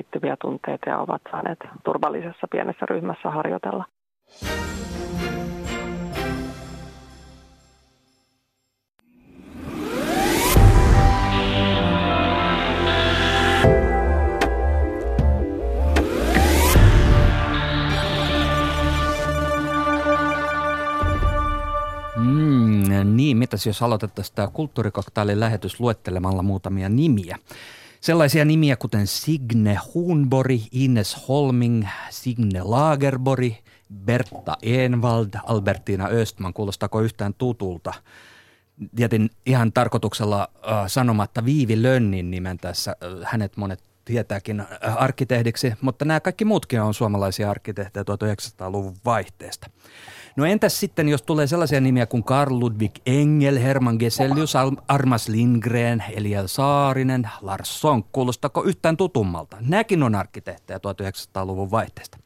liittyviä tunteita ja ovat saaneet turvallisessa pienessä ryhmässä harjoitella. Mm, niin, mitäs jos aloitettaisiin tämä kulttuurikoktailin lähetys luettelemalla muutamia nimiä. Sellaisia nimiä kuten Signe Hunbori, Ines Holming, Signe Lagerbori, Bertta Envald, Albertina Östman. Kuulostaako yhtään tutulta? Jätin ihan tarkoituksella äh, sanomatta Viivi Lönnin nimen tässä. Äh, hänet monet tietääkin äh, arkkitehdiksi, mutta nämä kaikki muutkin on suomalaisia arkkitehtejä 1900-luvun vaihteesta. No entäs sitten, jos tulee sellaisia nimiä kuin Karl Ludwig Engel, Herman Geselius, Armas Lindgren, Eliel Saarinen, Lars Sonck, kuulostako yhtään tutummalta? Nämäkin on arkkitehtejä 1900-luvun vaihteesta.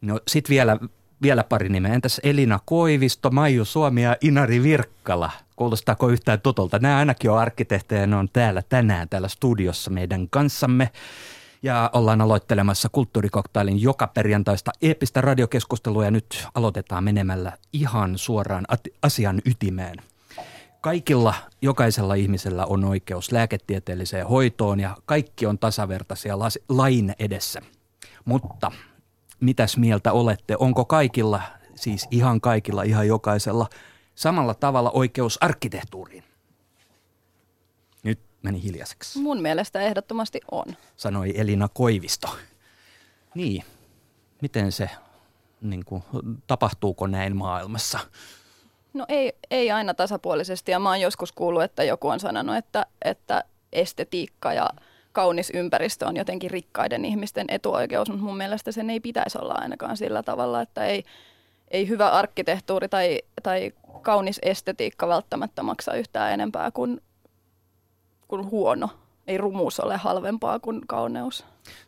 No sit vielä, vielä pari nimeä. Entäs Elina Koivisto, Maiju Suomi ja Inari Virkkala? Kuulostaako yhtään tutulta? Nämä ainakin on arkkitehtejä, ne on täällä tänään täällä studiossa meidän kanssamme ja ollaan aloittelemassa kulttuurikoktailin joka perjantaista eeppistä radiokeskustelua ja nyt aloitetaan menemällä ihan suoraan asian ytimeen. Kaikilla, jokaisella ihmisellä on oikeus lääketieteelliseen hoitoon ja kaikki on tasavertaisia lain edessä. Mutta mitäs mieltä olette? Onko kaikilla, siis ihan kaikilla, ihan jokaisella, samalla tavalla oikeus arkkitehtuuriin? Meni hiljaiseksi. Mun mielestä ehdottomasti on. Sanoi Elina Koivisto. Niin, miten se, niin kuin, tapahtuuko näin maailmassa? No ei, ei aina tasapuolisesti ja mä oon joskus kuullut, että joku on sanonut, että, että estetiikka ja kaunis ympäristö on jotenkin rikkaiden ihmisten etuoikeus, mutta mun mielestä sen ei pitäisi olla ainakaan sillä tavalla, että ei, ei hyvä arkkitehtuuri tai, tai kaunis estetiikka välttämättä maksa yhtään enempää kuin kuin huono. Ei rumuus ole halvempaa kuin kauneus.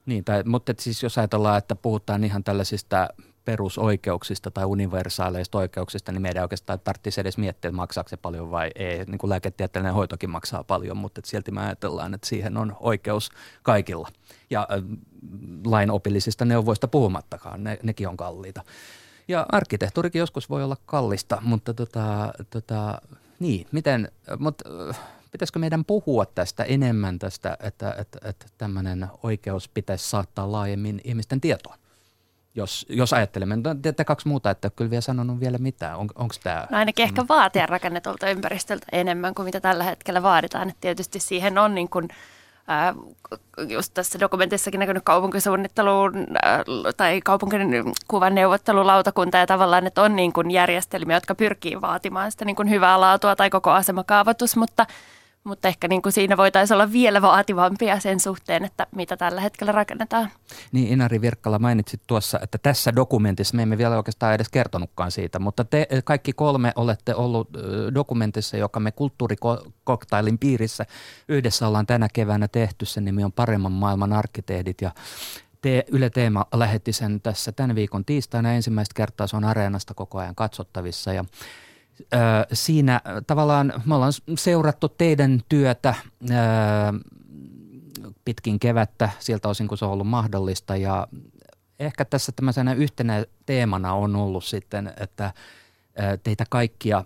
Niin, tai, mutta siis jos ajatellaan, että puhutaan ihan tällaisista perusoikeuksista tai universaaleista oikeuksista, niin meidän oikeastaan tarvitsisi edes miettiä, että maksaako se paljon vai ei. Niin kuin lääketieteellinen hoitokin maksaa paljon, mutta silti me ajatellaan, että siihen on oikeus kaikilla. Ja äh, lainopillisista neuvoista puhumattakaan, ne, nekin on kalliita. Ja arkkitehtuurikin joskus voi olla kallista, mutta tota, tota, niin, miten, mutta pitäisikö meidän puhua tästä enemmän tästä, että, että, että tämmöinen oikeus pitäisi saattaa laajemmin ihmisten tietoon? Jos, jos ajattelemme, no, te kaksi muuta, että kyllä vielä sanonut vielä mitään. On, onko tämä? No ainakin ehkä vaatia rakennetulta ympäristöltä enemmän kuin mitä tällä hetkellä vaaditaan. Että tietysti siihen on niin kuin, ää, just tässä dokumentissakin näkynyt kaupunkisuunnitteluun ää, tai kaupunkikuvan neuvottelulautakunta ja tavallaan, että on niin kuin järjestelmiä, jotka pyrkii vaatimaan sitä niin kuin hyvää laatua tai koko asemakaavoitus, mutta – mutta ehkä niin kuin siinä voitaisiin olla vielä vaativampia sen suhteen, että mitä tällä hetkellä rakennetaan. Niin Inari Virkkala mainitsit tuossa, että tässä dokumentissa, me emme vielä oikeastaan edes kertonutkaan siitä, mutta te kaikki kolme olette ollut dokumentissa, joka me kulttuurikoktailin piirissä yhdessä ollaan tänä keväänä tehty. Sen nimi on Paremman maailman arkkitehdit ja te, Yle Teema lähetti sen tässä tämän viikon tiistaina. Ensimmäistä kertaa se on Areenasta koko ajan katsottavissa ja siinä tavallaan me ollaan seurattu teidän työtä pitkin kevättä. Siltä osin, kun se on ollut mahdollista. Ja ehkä tässä tämmöisenä yhtenä teemana on ollut sitten, että teitä kaikkia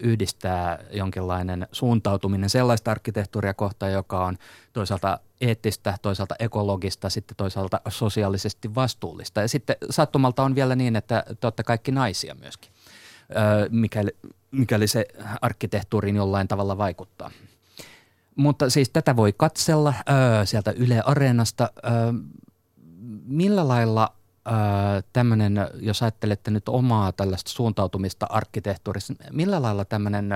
yhdistää jonkinlainen suuntautuminen sellaista arkkitehtuuria kohtaan, joka on toisaalta eettistä, toisaalta ekologista, sitten toisaalta sosiaalisesti vastuullista. Ja sitten sattumalta on vielä niin, että te olette kaikki naisia myöskin mikäli, mikäli se arkkitehtuuriin jollain tavalla vaikuttaa. Mutta siis tätä voi katsella sieltä Yle Areenasta. Millä lailla tämmöinen, jos ajattelette nyt omaa tällaista suuntautumista arkkitehtuurissa, millä lailla tämmöinen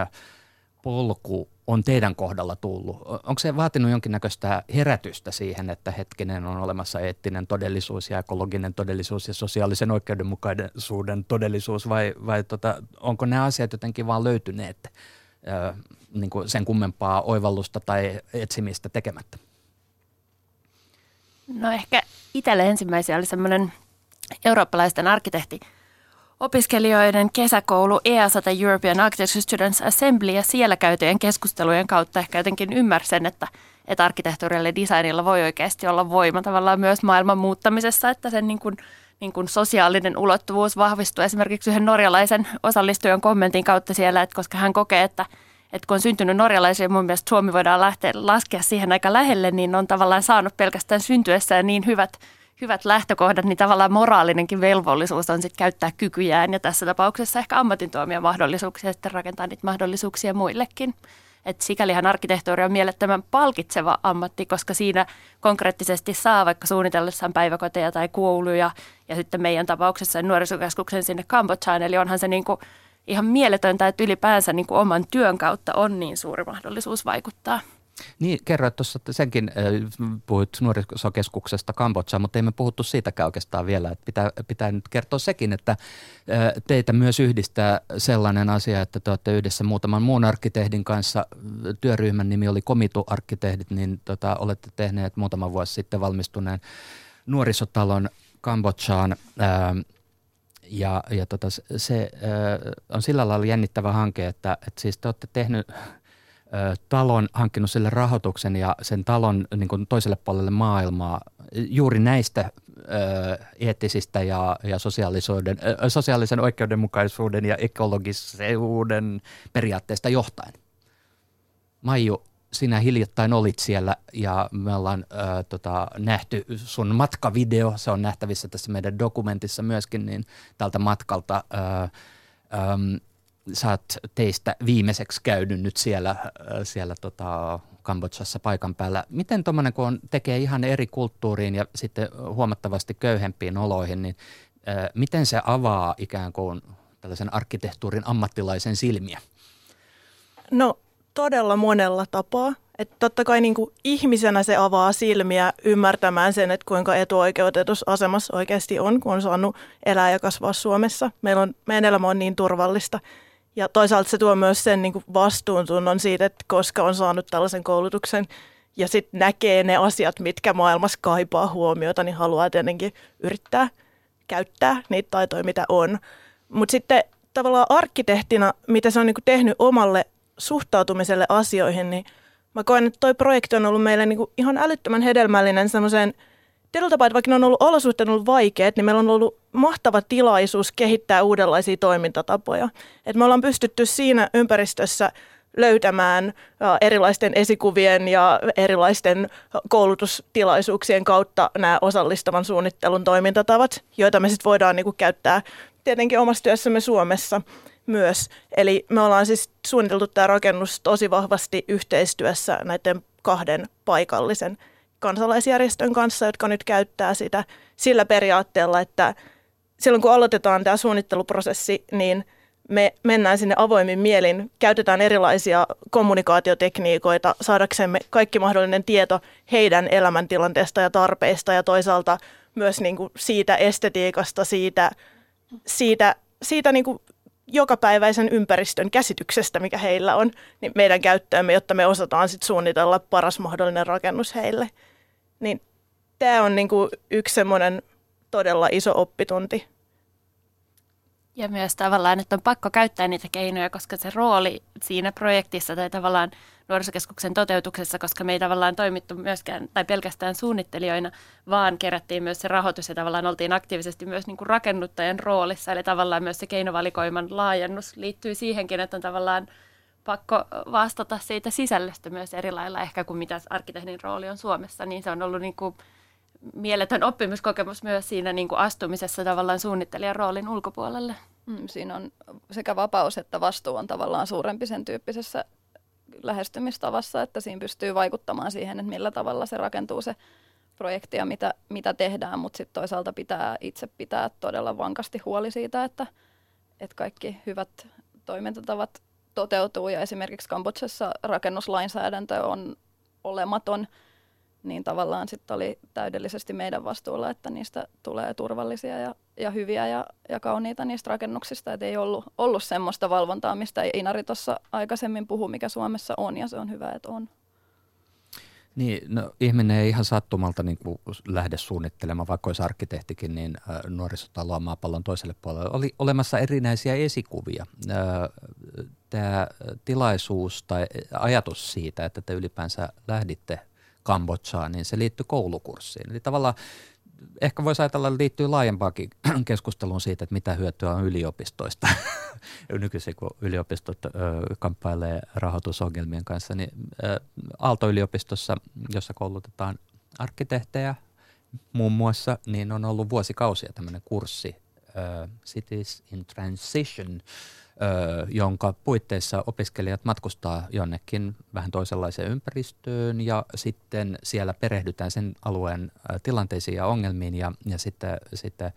polku on teidän kohdalla tullut? Onko se vaatinut jonkinnäköistä herätystä siihen, että hetkinen on olemassa eettinen todellisuus ja ekologinen todellisuus ja sosiaalisen oikeudenmukaisuuden todellisuus vai, vai tota, onko nämä asiat jotenkin vaan löytyneet ö, niin kuin sen kummempaa oivallusta tai etsimistä tekemättä? No ehkä itselle ensimmäisiä oli semmoinen eurooppalaisten arkkitehti opiskelijoiden kesäkoulu EASA tai European Architecture Students Assembly ja siellä käytyjen keskustelujen kautta ehkä jotenkin ymmärsen, että, että arkkitehtuurille designilla voi oikeasti olla voima tavallaan myös maailman muuttamisessa, että sen niin kuin, niin kuin sosiaalinen ulottuvuus vahvistuu esimerkiksi yhden norjalaisen osallistujan kommentin kautta siellä, että koska hän kokee, että, että kun on syntynyt norjalaisia, mun mielestä Suomi voidaan lähteä, laskea siihen aika lähelle, niin on tavallaan saanut pelkästään syntyessään niin hyvät hyvät lähtökohdat, niin tavallaan moraalidenkin velvollisuus on sitten käyttää kykyjään ja tässä tapauksessa ehkä ammatin mahdollisuuksia sitten rakentaa niitä mahdollisuuksia muillekin. Et sikälihän arkkitehtuuri on mielettömän palkitseva ammatti, koska siinä konkreettisesti saa vaikka suunnitellessaan päiväkoteja tai kouluja ja sitten meidän tapauksessa nuorisokeskuksen sinne Kambodžaan. Eli onhan se niinku ihan mieletöntä, että ylipäänsä niinku oman työn kautta on niin suuri mahdollisuus vaikuttaa. Niin, kerroit tuossa että senkin, äh, puhuit nuorisokeskuksesta Kambodža, mutta emme puhuttu siitäkään oikeastaan vielä. Että pitää, pitää nyt kertoa sekin, että äh, teitä myös yhdistää sellainen asia, että te olette yhdessä muutaman muun arkkitehdin kanssa, työryhmän nimi oli Komitu-arkkitehdit, niin tota, olette tehneet muutama vuosi sitten valmistuneen nuorisotalon Kambodžaan. Äh, ja, ja tota, se äh, on sillä lailla jännittävä hanke, että, että siis te olette tehnyt talon hankkinut sille rahoituksen ja sen talon niin kuin toiselle puolelle maailmaa juuri näistä eettisistä ja, ja sosiaalisuuden, sosiaalisen oikeudenmukaisuuden ja ekologisuuden periaatteesta johtaen. Maiju, sinä hiljattain olit siellä ja me ollaan äh, tota, nähty sun matkavideo, se on nähtävissä tässä meidän dokumentissa myöskin, niin tältä matkalta äh, ähm, sä oot teistä viimeiseksi käynyt nyt siellä, äh, siellä tota Kambodsassa paikan päällä. Miten tuommoinen, kun on, tekee ihan eri kulttuuriin ja sitten huomattavasti köyhempiin oloihin, niin ää, äh, miten se avaa ikään kuin tällaisen arkkitehtuurin ammattilaisen silmiä? No todella monella tapaa. Että totta kai niin kuin ihmisenä se avaa silmiä ymmärtämään sen, että kuinka etuoikeutetussa asemassa oikeasti on, kun on saanut elää ja kasvaa Suomessa. Meillä on, meidän elämä on niin turvallista. Ja toisaalta se tuo myös sen niin kuin vastuuntunnon siitä, että koska on saanut tällaisen koulutuksen ja sitten näkee ne asiat, mitkä maailmassa kaipaa huomiota, niin haluaa tietenkin yrittää käyttää niitä taitoja, mitä on. Mutta sitten tavallaan arkkitehtina, mitä se on niin kuin tehnyt omalle suhtautumiselle asioihin, niin mä koen, että toi projekti on ollut meille niin kuin ihan älyttömän hedelmällinen semmoiseen – tietyllä tapaa, että vaikka ne on ollut olosuhteet on ollut vaikeat, niin meillä on ollut mahtava tilaisuus kehittää uudenlaisia toimintatapoja. Et me ollaan pystytty siinä ympäristössä löytämään erilaisten esikuvien ja erilaisten koulutustilaisuuksien kautta nämä osallistavan suunnittelun toimintatavat, joita me sitten voidaan niinku käyttää tietenkin omassa työssämme Suomessa myös. Eli me ollaan siis suunniteltu tämä rakennus tosi vahvasti yhteistyössä näiden kahden paikallisen kansalaisjärjestön kanssa, jotka nyt käyttää sitä sillä periaatteella, että silloin kun aloitetaan tämä suunnitteluprosessi, niin me mennään sinne avoimin mielin, käytetään erilaisia kommunikaatiotekniikoita saadaksemme kaikki mahdollinen tieto heidän elämäntilanteesta ja tarpeista ja toisaalta myös niin kuin siitä estetiikasta, siitä, siitä, siitä niin kuin jokapäiväisen ympäristön käsityksestä, mikä heillä on, niin meidän käyttöömme, jotta me osataan sit suunnitella paras mahdollinen rakennus heille. Niin tämä on niinku yksi semmoinen todella iso oppitunti. Ja myös tavallaan, että on pakko käyttää niitä keinoja, koska se rooli siinä projektissa tai tavallaan nuorisokeskuksen toteutuksessa, koska me ei tavallaan toimittu myöskään tai pelkästään suunnittelijoina, vaan kerättiin myös se rahoitus ja tavallaan oltiin aktiivisesti myös niin kuin rakennuttajan roolissa. Eli tavallaan myös se keinovalikoiman laajennus liittyy siihenkin, että on tavallaan pakko vastata siitä sisällöstä myös eri lailla ehkä kuin mitä arkkitehdin rooli on Suomessa, niin se on ollut niin kuin mieletön oppimiskokemus myös siinä niin kuin astumisessa tavallaan suunnittelijan roolin ulkopuolelle. Mm, siinä on sekä vapaus että vastuu on tavallaan suurempi sen tyyppisessä lähestymistavassa, että siinä pystyy vaikuttamaan siihen, että millä tavalla se rakentuu se projekti ja mitä, mitä tehdään, mutta sitten toisaalta pitää itse pitää todella vankasti huoli siitä, että, että kaikki hyvät toimintatavat toteutuu ja esimerkiksi Kambodsassa rakennuslainsäädäntö on olematon, niin tavallaan sitten oli täydellisesti meidän vastuulla, että niistä tulee turvallisia ja, ja hyviä ja, ja kauniita niistä rakennuksista. Että ei ollut, ollut semmoista valvontaa, mistä Inari tuossa aikaisemmin puhui, mikä Suomessa on ja se on hyvä, että on. Niin, no, ihminen ei ihan sattumalta niin kuin lähde suunnittelemaan, vaikka olisi arkkitehtikin, niin nuorisotaloa maapallon toiselle puolelle. Oli olemassa erinäisiä esikuvia. Tämä tilaisuus tai ajatus siitä, että te ylipäänsä lähditte Kambodsaan, niin se liittyy koulukurssiin. Eli tavallaan ehkä voisi ajatella, että liittyy laajempaakin keskusteluun siitä, että mitä hyötyä on yliopistoista. Nykyisin kun yliopistot ö, kamppailee rahoitusongelmien kanssa, niin Aalto-yliopistossa, jossa koulutetaan arkkitehtejä muun muassa, niin on ollut vuosikausia tämmöinen kurssi Cities in Transition – jonka puitteissa opiskelijat matkustaa jonnekin vähän toisenlaiseen ympäristöön ja sitten siellä perehdytään sen alueen tilanteisiin ja ongelmiin ja, ja sitten, sitten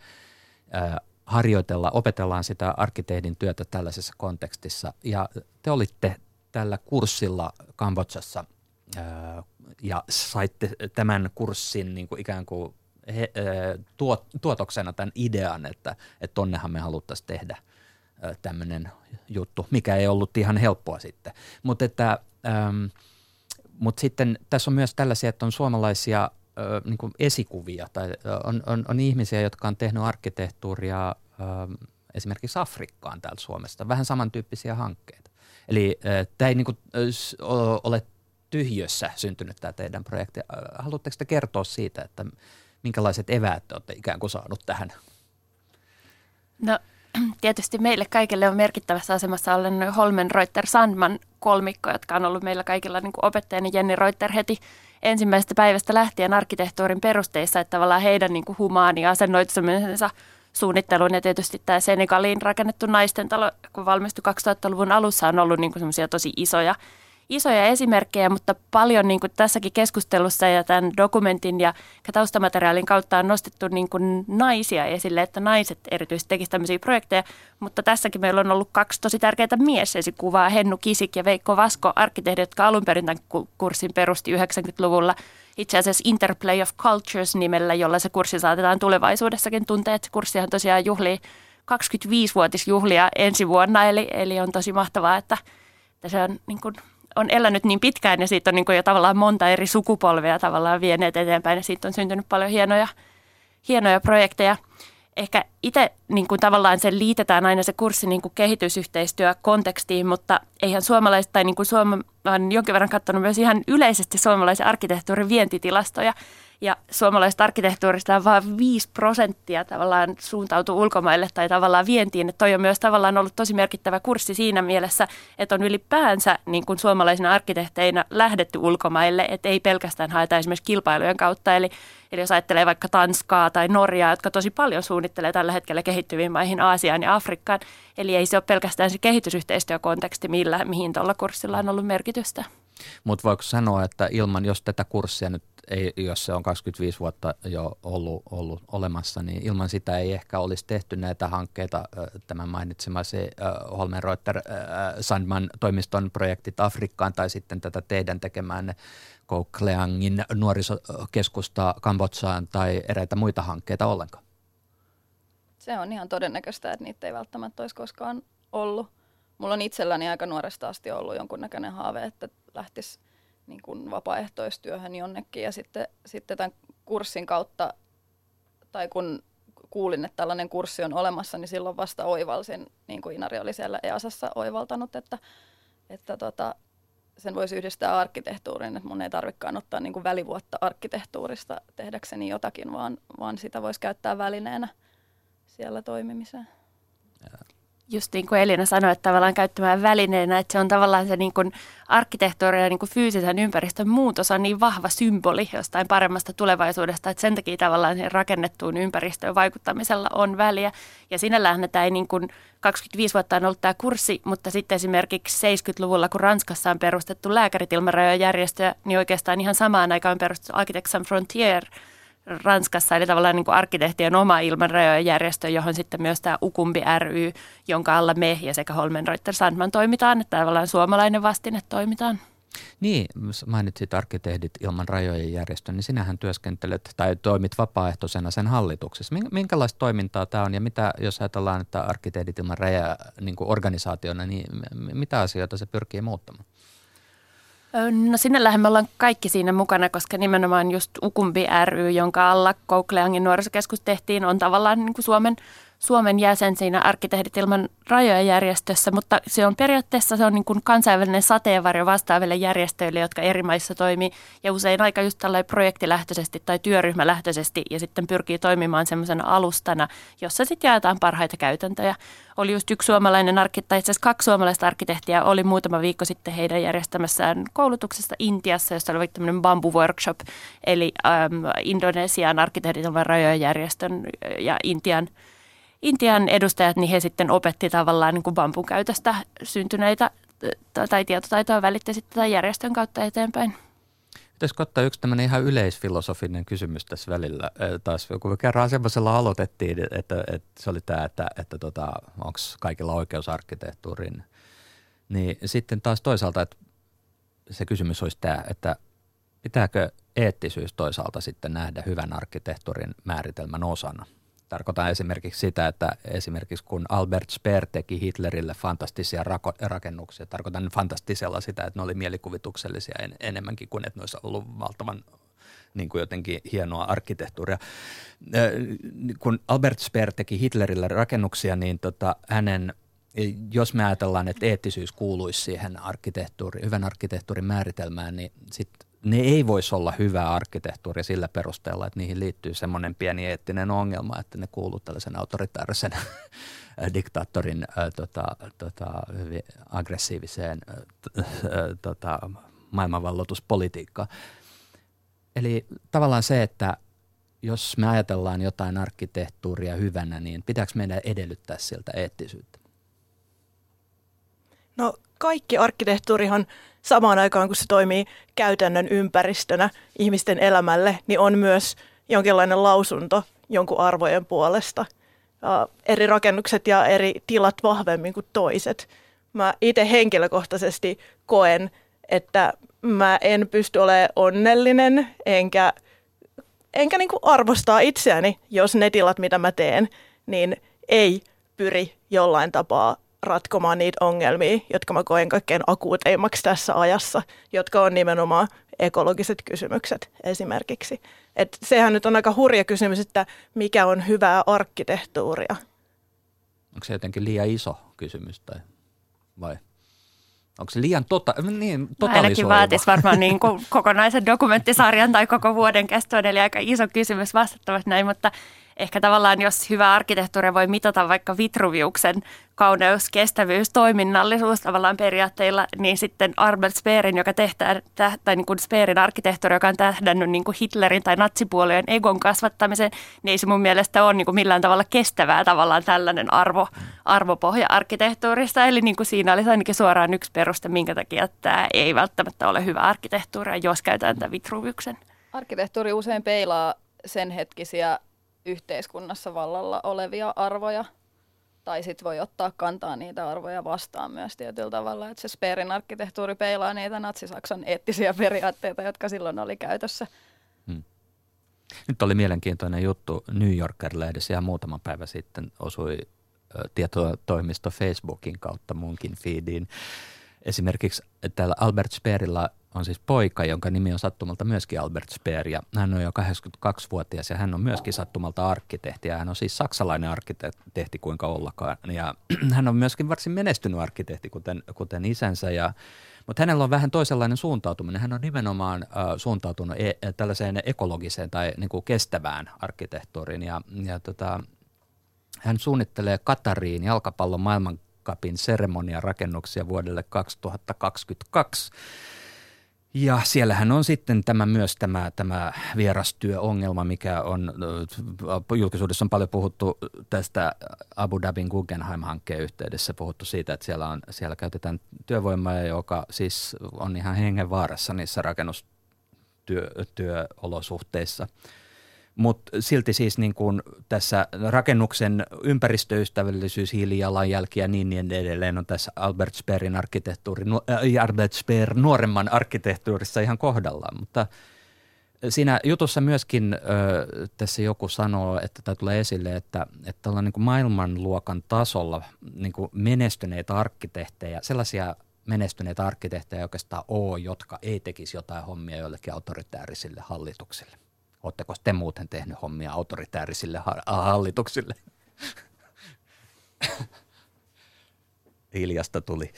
harjoitella, opetellaan sitä arkkitehdin työtä tällaisessa kontekstissa. Ja te olitte tällä kurssilla Kambodsassa ja saitte tämän kurssin niin kuin ikään kuin he, tuot, tuotoksena tämän idean, että, että tonnehan me haluttaisiin tehdä – tämmöinen juttu, mikä ei ollut ihan helppoa sitten. Mutta että, ähm, mut sitten tässä on myös tällaisia, että on suomalaisia äh, niin kuin esikuvia tai on, on, on ihmisiä, jotka on tehnyt arkkitehtuuria äh, esimerkiksi Afrikkaan täältä Suomesta, vähän samantyyppisiä hankkeita. Eli äh, tämä ei niin kuin, äh, ole tyhjössä syntynyt tämä teidän projekti. Haluatteko te kertoa siitä, että minkälaiset eväät te olette ikään kuin saanut tähän? No tietysti meille kaikille on merkittävässä asemassa ollen Holmen Reuter Sandman kolmikko, jotka on ollut meillä kaikilla niin kuin opettajani Jenni Reuter heti ensimmäisestä päivästä lähtien arkkitehtuurin perusteissa, että tavallaan heidän niin kuin humaani asennoitumisensa suunnitteluun ja tietysti tämä Senegaliin rakennettu naisten talo, kun valmistui 2000-luvun alussa, on ollut niin semmoisia tosi isoja isoja esimerkkejä, mutta paljon niin kuin tässäkin keskustelussa ja tämän dokumentin ja taustamateriaalin kautta on nostettu niin kuin naisia esille, että naiset erityisesti tekisivät tämmöisiä projekteja, mutta tässäkin meillä on ollut kaksi tosi tärkeää miesesikuvaa, Hennu Kisik ja Veikko Vasko, arkkitehdit, jotka alun perin tämän kurssin perusti 90-luvulla itse asiassa Interplay of Cultures nimellä, jolla se kurssi saatetaan tulevaisuudessakin tuntea, että kurssihan tosiaan juhlii 25-vuotisjuhlia ensi vuonna, eli, eli on tosi mahtavaa, että, että se on niin kuin on elänyt niin pitkään ja siitä on niin kuin jo tavallaan monta eri sukupolvea tavallaan vieneet eteenpäin ja siitä on syntynyt paljon hienoja, hienoja projekteja. Ehkä itse niin kuin tavallaan se liitetään aina se kurssi niin kuin kehitysyhteistyökontekstiin, mutta eihän suomalaiset tai niin kuin Suoma, olen jonkin verran katsonut myös ihan yleisesti suomalaisen arkkitehtuurin vientitilastoja – ja suomalaisesta arkkitehtuurista vain 5 prosenttia tavallaan suuntautuu ulkomaille tai tavallaan vientiin. Että toi on myös tavallaan ollut tosi merkittävä kurssi siinä mielessä, että on ylipäänsä niin kuin suomalaisina arkkitehteina lähdetty ulkomaille, että ei pelkästään haeta esimerkiksi kilpailujen kautta. Eli, eli jos ajattelee vaikka Tanskaa tai Norjaa, jotka tosi paljon suunnittelee tällä hetkellä kehittyviin maihin Aasiaan ja Afrikkaan. Eli ei se ole pelkästään se kehitysyhteistyökonteksti, millä, mihin tuolla kurssilla on ollut merkitystä. Mutta voiko sanoa, että ilman, jos tätä kurssia nyt ei, jos se on 25 vuotta jo ollut, ollut olemassa, niin ilman sitä ei ehkä olisi tehty näitä hankkeita, tämän mainitsemasi Holmen Reuter Sandman toimiston projektit Afrikkaan tai sitten tätä teidän tekemään Koukleangin nuorisokeskusta Kambodsaan tai eräitä muita hankkeita ollenkaan. Se on ihan todennäköistä, että niitä ei välttämättä olisi koskaan ollut. Mulla on itselläni aika nuoresta asti ollut jonkunnäköinen haave, että lähtisi – niin kuin vapaaehtoistyöhön jonnekin. Ja sitten, sitten tämän kurssin kautta, tai kun kuulin, että tällainen kurssi on olemassa, niin silloin vasta oivalsin, niin kuin Inari oli siellä EASassa oivaltanut, että, että tota, sen voisi yhdistää arkkitehtuuriin, että mun ei tarvikaan ottaa niin kuin välivuotta arkkitehtuurista tehdäkseni jotakin, vaan, vaan sitä voisi käyttää välineenä siellä toimimiseen just niin kuin Elina sanoi, että tavallaan käyttämään välineenä, että se on tavallaan se niin kuin arkkitehtuuri ja niin kuin fyysisen ympäristön muutos on niin vahva symboli jostain paremmasta tulevaisuudesta, että sen takia tavallaan sen rakennettuun ympäristöön vaikuttamisella on väliä. Ja sinällään tämä ei niin kuin 25 vuotta on ollut tämä kurssi, mutta sitten esimerkiksi 70-luvulla, kun Ranskassa on perustettu lääkärit ilman järjestöä, niin oikeastaan ihan samaan aikaan on perustettu Architects Frontier – Ranskassa, eli tavallaan niin kuin arkkitehtien oma ilmanrajojen järjestö, johon sitten myös tämä Ukumbi ry, jonka alla me ja sekä Holmenreuter Sandman toimitaan, että tavallaan suomalainen vastine toimitaan. Niin, mainitsit arkkitehdit ilman rajojen järjestön, niin sinähän työskentelet tai toimit vapaaehtoisena sen hallituksessa. Minkälaista toimintaa tämä on ja mitä, jos ajatellaan, että arkkitehdit ilman rajoja niin organisaationa, niin mitä asioita se pyrkii muuttamaan? No sinällähän me ollaan kaikki siinä mukana, koska nimenomaan just Ukumbi ry, jonka alla Koukleangin nuorisokeskus tehtiin, on tavallaan niin kuin Suomen Suomen jäsen siinä Arkkitehdit ilman rajoja järjestössä, mutta se on periaatteessa se on niin kuin kansainvälinen sateenvarjo vastaaville järjestöille, jotka eri maissa toimii ja usein aika just tällainen projektilähtöisesti tai työryhmälähtöisesti ja sitten pyrkii toimimaan semmoisena alustana, jossa sitten jaetaan parhaita käytäntöjä. Oli just yksi suomalainen arkkitehti, itse asiassa kaksi suomalaista arkkitehtiä oli muutama viikko sitten heidän järjestämässään koulutuksesta Intiassa, jossa oli tämmöinen bambu workshop, eli ähm, Indonesian arkkitehdit ilman rajoja järjestön ja Intian Intian edustajat, niin he sitten opetti tavallaan niin bambun käytöstä syntyneitä tai tietotaitoa välitti sitten tämän järjestön kautta eteenpäin. Pitäisikö ottaa yksi tämmöinen ihan yleisfilosofinen kysymys tässä välillä taas, kun me kerran semmoisella aloitettiin, että, että se oli tämä, että, että tota, onko kaikilla oikeus arkkitehtuuriin, niin sitten taas toisaalta, että se kysymys olisi tämä, että pitääkö eettisyys toisaalta sitten nähdä hyvän arkkitehtuurin määritelmän osana – Tarkoitan esimerkiksi sitä, että esimerkiksi kun Albert Speer teki Hitlerille fantastisia rako- rakennuksia, tarkoitan fantastisella sitä, että ne oli mielikuvituksellisia en, enemmänkin kuin että ne olisi ollut valtavan niin kuin jotenkin hienoa arkkitehtuuria. Kun Albert Speer teki Hitlerille rakennuksia, niin tota, hänen jos me ajatellaan, että eettisyys kuuluisi siihen arkkitehtuuri, hyvän arkkitehtuurin määritelmään, niin sitten ne ei voisi olla hyvää arkkitehtuuria sillä perusteella, että niihin liittyy semmoinen pieni eettinen ongelma, että ne kuuluu tällaisen autoritaarisen diktaattorin äh, tota, tota, hyvin aggressiiviseen äh, tota, maailmanvalloituspolitiikkaan. Eli tavallaan se, että jos me ajatellaan jotain arkkitehtuuria hyvänä, niin pitääkö meidän edellyttää siltä eettisyyttä? No kaikki arkkitehtuurihan samaan aikaan, kun se toimii käytännön ympäristönä ihmisten elämälle, niin on myös jonkinlainen lausunto jonkun arvojen puolesta. eri rakennukset ja eri tilat vahvemmin kuin toiset. Mä itse henkilökohtaisesti koen, että mä en pysty olemaan onnellinen, enkä, enkä niin arvostaa itseäni, jos ne tilat, mitä mä teen, niin ei pyri jollain tapaa ratkomaan niitä ongelmia, jotka mä koen kaikkein akuuteimmaksi tässä ajassa, jotka on nimenomaan ekologiset kysymykset esimerkiksi. Et sehän nyt on aika hurja kysymys, että mikä on hyvää arkkitehtuuria. Onko se jotenkin liian iso kysymys tai vai? Onko se liian tota, niin, Ainakin vaatisi varmaan niin kuin kokonaisen dokumenttisarjan tai koko vuoden kestoon, eli aika iso kysymys vastattavat näin, mutta ehkä tavallaan jos hyvä arkkitehtuuri voi mitata vaikka Vitruviuksen kauneus, kestävyys, toiminnallisuus tavallaan periaatteilla, niin sitten Albert Speerin, joka tehtää, tai niin kuin Speerin arkkitehtuuri, joka on tähdännyt niin kuin Hitlerin tai natsipuolueen egon kasvattamiseen, niin ei se mun mielestä ole niin kuin millään tavalla kestävää tavallaan tällainen arvo, arvopohja arkkitehtuurista. Eli niin kuin siinä olisi ainakin suoraan yksi peruste, minkä takia tämä ei välttämättä ole hyvä arkkitehtuuri, jos käytetään tätä Vitruviuksen. Arkkitehtuuri usein peilaa sen hetkisiä yhteiskunnassa vallalla olevia arvoja, tai sitten voi ottaa kantaa niitä arvoja vastaan myös tietyllä tavalla, että se Speerin arkkitehtuuri peilaa niitä natsisaksan eettisiä periaatteita, jotka silloin oli käytössä. Hmm. Nyt oli mielenkiintoinen juttu New Yorker-lehdessä ihan muutama päivä sitten osui tietotoimisto Facebookin kautta munkin feediin. Esimerkiksi täällä Albert Speerilla on siis poika, jonka nimi on sattumalta myöskin Albert Speer ja hän on jo 82-vuotias ja hän on myöskin sattumalta arkkitehti ja hän on siis saksalainen arkkitehti kuinka ollakaan ja hän on myöskin varsin menestynyt arkkitehti kuten, kuten isänsä ja mutta hänellä on vähän toisenlainen suuntautuminen. Hän on nimenomaan äh, suuntautunut e- tällaiseen ekologiseen tai niin kuin kestävään arkkitehtuuriin ja, ja tota, hän suunnittelee Katariin jalkapallon maailmankapin seremoniarakennuksia vuodelle 2022 ja siellähän on sitten tämä myös tämä, tämä vierastyöongelma, mikä on, julkisuudessa on paljon puhuttu tästä Abu Dhabin Guggenheim-hankkeen yhteydessä, puhuttu siitä, että siellä, on, siellä käytetään työvoimaa, joka siis on ihan hengenvaarassa niissä rakennustyöolosuhteissa. Työ, mutta silti siis niin kuin tässä rakennuksen ympäristöystävällisyys, hiilijalanjälki ja niin, niin edelleen on tässä Albert Speerin arkkitehtuuri, äh, Albert Speer nuoremman arkkitehtuurissa ihan kohdallaan, mutta Siinä jutussa myöskin ö, tässä joku sanoo, että tämä tulee esille, että, että ollaan niin kuin maailmanluokan tasolla niin kuin menestyneitä arkkitehtejä, sellaisia menestyneitä arkkitehtejä oikeastaan ole, jotka ei tekisi jotain hommia joillekin autoritäärisille hallituksille. Oletteko te muuten tehnyt hommia autoritäärisille hallituksille? Hiljasta tuli.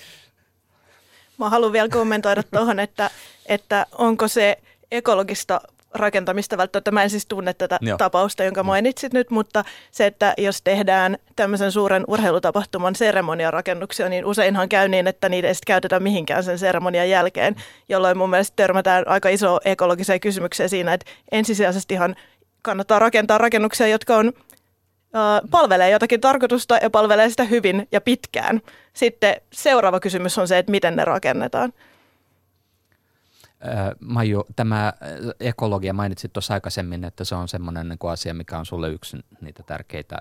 Mä haluan vielä kommentoida tuohon, että, että onko se ekologista rakentamista välttämättä. Mä en siis tunne tätä Joo. tapausta, jonka mainitsit nyt, mutta se, että jos tehdään tämmöisen suuren urheilutapahtuman seremoniarakennuksia, niin useinhan käy niin, että niitä ei sitten käytetä mihinkään sen seremonian jälkeen, jolloin mun mielestä törmätään aika iso ekologiseen kysymykseen siinä, että ensisijaisestihan kannattaa rakentaa rakennuksia, jotka on palvelee jotakin tarkoitusta ja palvelee sitä hyvin ja pitkään. Sitten seuraava kysymys on se, että miten ne rakennetaan. Maiju, tämä ekologia mainitsit tuossa aikaisemmin, että se on semmoinen niin asia, mikä on sulle yksi niitä tärkeitä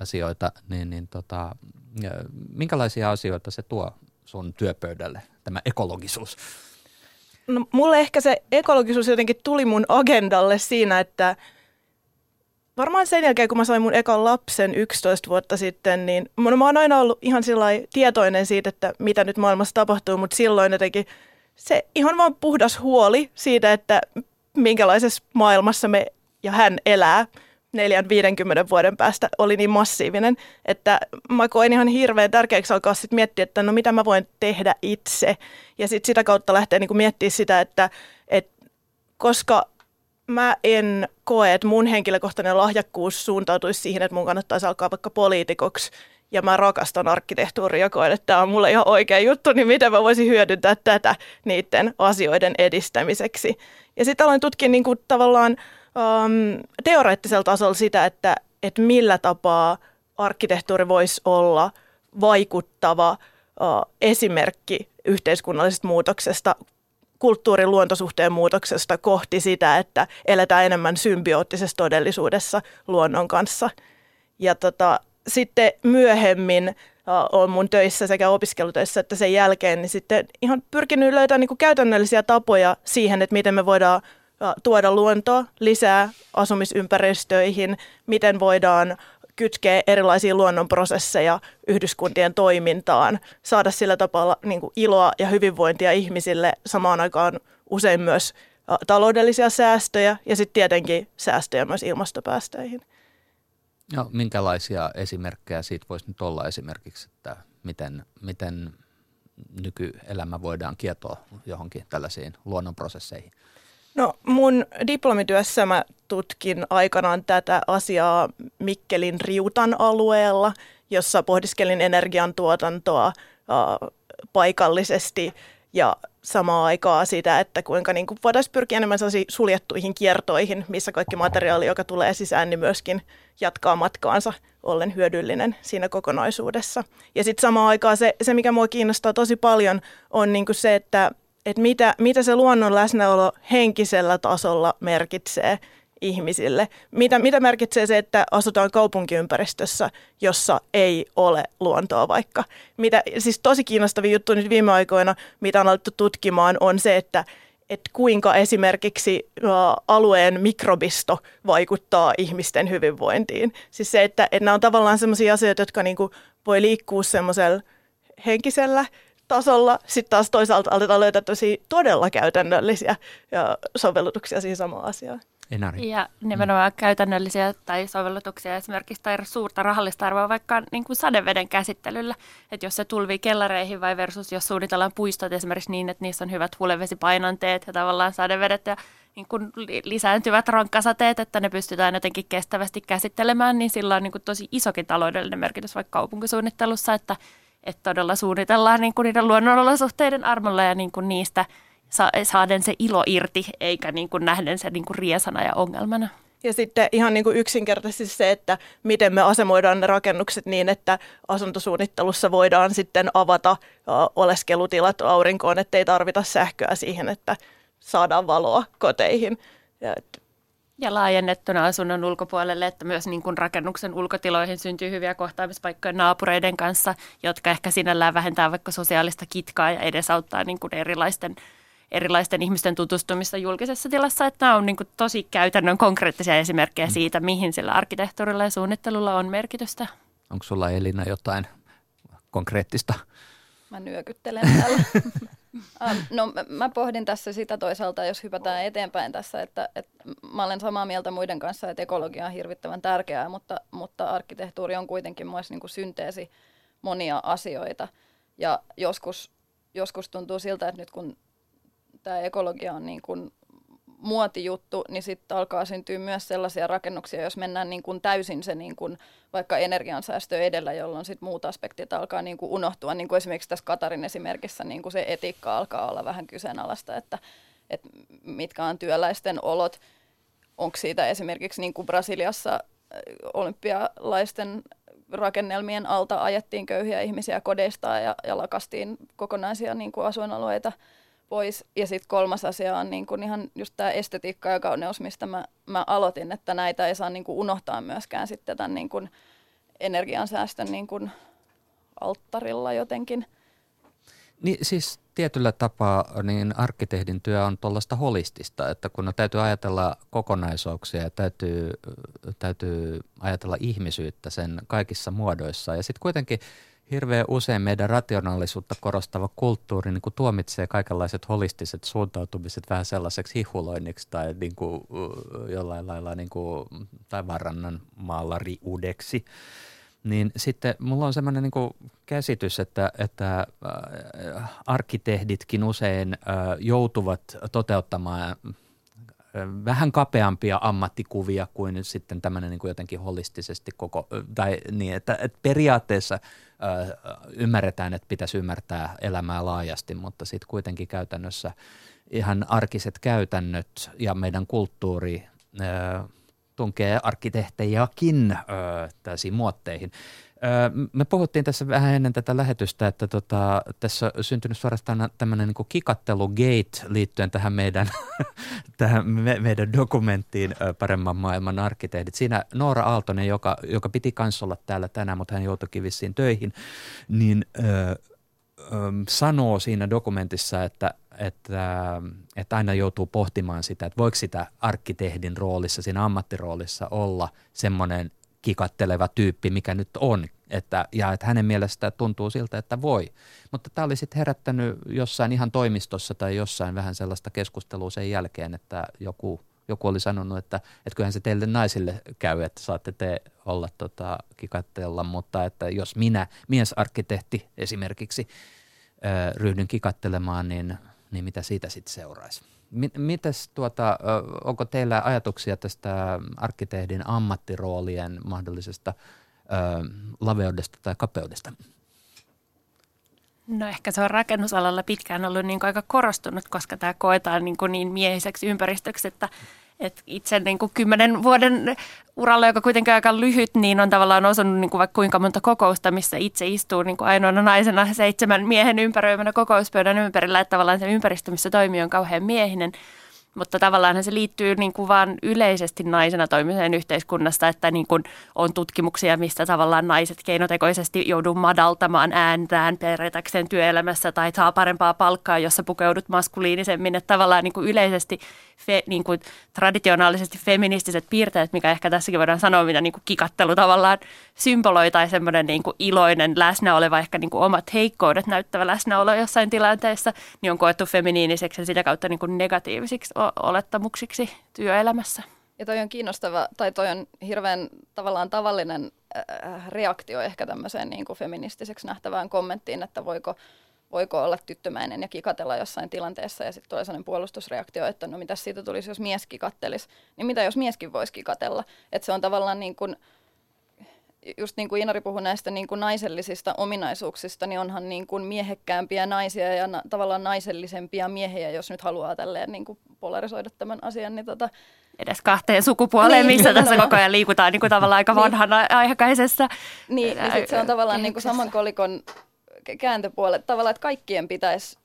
asioita, niin, niin tota, minkälaisia asioita se tuo sun työpöydälle, tämä ekologisuus? No, mulle ehkä se ekologisuus jotenkin tuli mun agendalle siinä, että varmaan sen jälkeen, kun mä sain mun ekan lapsen 11 vuotta sitten, niin mä oon aina ollut ihan tietoinen siitä, että mitä nyt maailmassa tapahtuu, mutta silloin jotenkin – se ihan vaan puhdas huoli siitä, että minkälaisessa maailmassa me ja hän elää neljän 50 vuoden päästä oli niin massiivinen, että mä koin ihan hirveän tärkeäksi alkaa sitten miettiä, että no mitä mä voin tehdä itse. Ja sitten sitä kautta lähteä niin miettiä sitä, että, että koska mä en koe, että mun henkilökohtainen lahjakkuus suuntautuisi siihen, että mun kannattaisi alkaa vaikka poliitikoksi – ja mä rakastan arkkitehtuuria ja koen, että tämä on mulle ihan oikea juttu, niin miten mä voisin hyödyntää tätä niiden asioiden edistämiseksi. Ja sitten aloin tutkia niin kuin tavallaan um, teoreettisella tasolla sitä, että, että millä tapaa arkkitehtuuri voisi olla vaikuttava uh, esimerkki yhteiskunnallisesta muutoksesta, kulttuurin luontosuhteen muutoksesta kohti sitä, että eletään enemmän symbioottisessa todellisuudessa luonnon kanssa. Ja tota, sitten myöhemmin on mun töissä sekä opiskelutöissä että sen jälkeen, niin sitten ihan pyrkinyt löytämään niin kuin käytännöllisiä tapoja siihen, että miten me voidaan tuoda luontoa lisää asumisympäristöihin, miten voidaan kytkeä erilaisia luonnonprosesseja yhdyskuntien toimintaan, saada sillä tavalla niin iloa ja hyvinvointia ihmisille, samaan aikaan usein myös taloudellisia säästöjä ja sitten tietenkin säästöjä myös ilmastopäästöihin. No, minkälaisia esimerkkejä siitä voisi nyt olla esimerkiksi, että miten, miten nykyelämä voidaan kietoa johonkin tällaisiin luonnonprosesseihin? No mun diplomityössä mä tutkin aikanaan tätä asiaa Mikkelin Riutan alueella, jossa pohdiskelin energiantuotantoa äh, paikallisesti ja samaa aikaa sitä, että kuinka niin kuin voitaisiin pyrkiä enemmän suljettuihin kiertoihin, missä kaikki materiaali, joka tulee sisään, niin myöskin jatkaa matkaansa ollen hyödyllinen siinä kokonaisuudessa. Ja sitten samaan aikaan se, se, mikä mua kiinnostaa tosi paljon, on niin kuin se, että, että mitä, mitä se luonnon läsnäolo henkisellä tasolla merkitsee ihmisille. Mitä, mitä merkitsee se, että asutaan kaupunkiympäristössä, jossa ei ole luontoa vaikka. Mitä, siis tosi kiinnostava juttu nyt viime aikoina, mitä on alettu tutkimaan, on se, että että kuinka esimerkiksi alueen mikrobisto vaikuttaa ihmisten hyvinvointiin. Siis se, että, että nämä on tavallaan sellaisia asioita, jotka niinku voi liikkua semmoisella henkisellä tasolla. Sitten taas toisaalta aletaan löytää tosi todella käytännöllisiä sovellutuksia siihen samaan asiaan. Enari. Ja nimenomaan mm. käytännöllisiä tai sovellutuksia esimerkiksi tai suurta rahallista arvoa vaikka niin kuin sadeveden käsittelyllä. Että jos se tulvii kellareihin vai versus jos suunnitellaan puistot esimerkiksi niin, että niissä on hyvät hulevesipainonteet ja tavallaan sadevedet ja niin kuin lisääntyvät rankkasateet, että ne pystytään jotenkin kestävästi käsittelemään, niin sillä on niin kuin tosi isokin taloudellinen merkitys vaikka kaupunkisuunnittelussa, että, että todella suunnitellaan niin kuin niiden luonnonolosuhteiden armolla ja niin kuin niistä – saaden se ilo irti, eikä niin kuin nähden se niin kuin riesana ja ongelmana. Ja sitten ihan niin kuin yksinkertaisesti se, että miten me asemoidaan ne rakennukset niin, että asuntosuunnittelussa voidaan sitten avata oleskelutilat aurinkoon, ettei tarvita sähköä siihen, että saadaan valoa koteihin. Ja, ja laajennettuna asunnon ulkopuolelle, että myös niin kuin rakennuksen ulkotiloihin syntyy hyviä kohtaamispaikkoja naapureiden kanssa, jotka ehkä sinällään vähentää vaikka sosiaalista kitkaa ja edesauttaa niin kuin erilaisten erilaisten ihmisten tutustumista julkisessa tilassa. Että nämä on niin kuin tosi käytännön konkreettisia esimerkkejä mm. siitä, mihin sillä arkkitehtuurilla ja suunnittelulla on merkitystä. Onko sulla Elina jotain konkreettista? Mä nyökyttelen täällä. Um, no mä pohdin tässä sitä toisaalta, jos hypätään eteenpäin tässä, että, että mä olen samaa mieltä muiden kanssa, että ekologia on hirvittävän tärkeää, mutta, mutta arkkitehtuuri on kuitenkin myös niin kuin synteesi monia asioita. Ja joskus, joskus tuntuu siltä, että nyt kun tämä ekologia on niin kuin muotijuttu, niin sitten alkaa syntyä myös sellaisia rakennuksia, jos mennään niin kuin täysin se niin kuin vaikka energiansäästö edellä, jolloin sitten muut aspektit alkaa niin kuin unohtua. Niin kuin esimerkiksi tässä Katarin esimerkissä niin kuin se etiikka alkaa olla vähän kyseenalaista, että, että mitkä on työläisten olot. Onko siitä esimerkiksi niin kuin Brasiliassa äh, olympialaisten rakennelmien alta ajettiin köyhiä ihmisiä kodeistaan ja, ja lakastiin kokonaisia niin kuin asuinalueita – pois. Ja sitten kolmas asia on niin kuin ihan just tämä estetiikka ja kauneus, mistä mä, mä aloitin, että näitä ei saa niin kuin unohtaa myöskään sitten tämän niin kuin energiansäästön niin kuin alttarilla jotenkin. Niin siis tietyllä tapaa niin arkkitehdin työ on tuollaista holistista, että kun täytyy ajatella kokonaisuuksia ja täytyy, täytyy ajatella ihmisyyttä sen kaikissa muodoissa ja sitten kuitenkin – hirveän usein meidän rationaalisuutta korostava kulttuuri niin kuin tuomitsee kaikenlaiset holistiset suuntautumiset vähän sellaiseksi hihuloinniksi tai niin kuin, jollain lailla niin kuin, tai varannan maalariudeksi. Niin sitten mulla on semmoinen niin käsitys, että, että arkkitehditkin usein joutuvat toteuttamaan vähän kapeampia ammattikuvia kuin sitten tämmöinen niin kuin jotenkin holistisesti koko, tai niin, että, että periaatteessa ö, ymmärretään, että pitäisi ymmärtää elämää laajasti, mutta sitten kuitenkin käytännössä ihan arkiset käytännöt ja meidän kulttuuri ö, tunkee arkkitehtejäkin ö, täysiin muotteihin. Me puhuttiin tässä vähän ennen tätä lähetystä, että tota, tässä on syntynyt suorastaan tämmöinen niin kikattelu gate liittyen tähän meidän, tähän me, meidän dokumenttiin Paremman maailman arkkitehdit. Siinä Noora Aaltonen, joka, joka piti kanssa olla täällä tänään, mutta hän joutui vissiin töihin, niin sanoo siinä dokumentissa, että, että, että aina joutuu pohtimaan sitä, että voiko sitä arkkitehdin roolissa, siinä ammattiroolissa olla semmoinen kikatteleva tyyppi, mikä nyt on. Että, ja että hänen mielestä tuntuu siltä, että voi. Mutta tämä oli sitten herättänyt jossain ihan toimistossa tai jossain vähän sellaista keskustelua sen jälkeen, että joku, joku oli sanonut, että, että kyllähän se teille naisille käy, että saatte te olla tota, kikattella, mutta että jos minä, miesarkkitehti esimerkiksi, ryhdyn kikattelemaan, niin, niin mitä siitä sitten seuraisi? Mites tuota, onko teillä ajatuksia tästä arkkitehdin ammattiroolien mahdollisesta ö, laveudesta tai kapeudesta? No ehkä se on rakennusalalla pitkään ollut niin aika korostunut, koska tämä koetaan niin, niin miehiseksi ympäristöksi, että et itse niin kuin kymmenen vuoden uralla, joka kuitenkin aika lyhyt, niin on tavallaan osannut niin kuin vaikka kuinka monta kokousta, missä itse istuu niin kuin ainoana naisena seitsemän miehen ympäröimänä kokouspöydän ympärillä, että tavallaan se ympäristö, missä toimii, on kauhean miehinen. Mutta tavallaan se liittyy niin kuin vaan yleisesti naisena toimiseen yhteiskunnasta, että niin kuin on tutkimuksia, mistä tavallaan naiset keinotekoisesti joudu madaltamaan ääntään pärjätäkseen työelämässä tai saa parempaa palkkaa, jossa pukeudut maskuliinisemmin. Että tavallaan niin kuin yleisesti fe, niin kuin traditionaalisesti feministiset piirteet, mikä ehkä tässäkin voidaan sanoa, mitä niin kuin kikattelu tavallaan symboloi tai semmoinen niin kuin iloinen läsnä oleva, ehkä niin kuin omat heikkoudet näyttävä läsnäolo jossain tilanteessa, niin on koettu feminiiniseksi ja sitä kautta niin kuin negatiivisiksi olettamuksiksi työelämässä. Ja toi on kiinnostava, tai toi on hirveän tavallaan tavallinen äh, reaktio ehkä tämmöiseen niin kuin feministiseksi nähtävään kommenttiin, että voiko, voiko olla tyttömäinen ja kikatella jossain tilanteessa ja sitten tulee sellainen puolustusreaktio, että no mitä siitä tulisi, jos mies kikattelisi, niin mitä jos mieskin voisi kikatella. Että se on tavallaan niin kuin, just niin kuin Inari puhui näistä niin kuin naisellisista ominaisuuksista, niin onhan niin kuin miehekkäämpiä naisia ja na- tavallaan naisellisempia miehiä, jos nyt haluaa tälleen niin kuin polarisoida tämän asian. Niin tota, edes kahteen sukupuoleen, niin, missä tässä koko ajan liikutaan niin kuin tavallaan aika vanhan niin. aikaisessa. Niin, niin sit se on tavallaan niin kuin saman kolikon kääntöpuolet. Tavallaan, että kaikkien pitäisi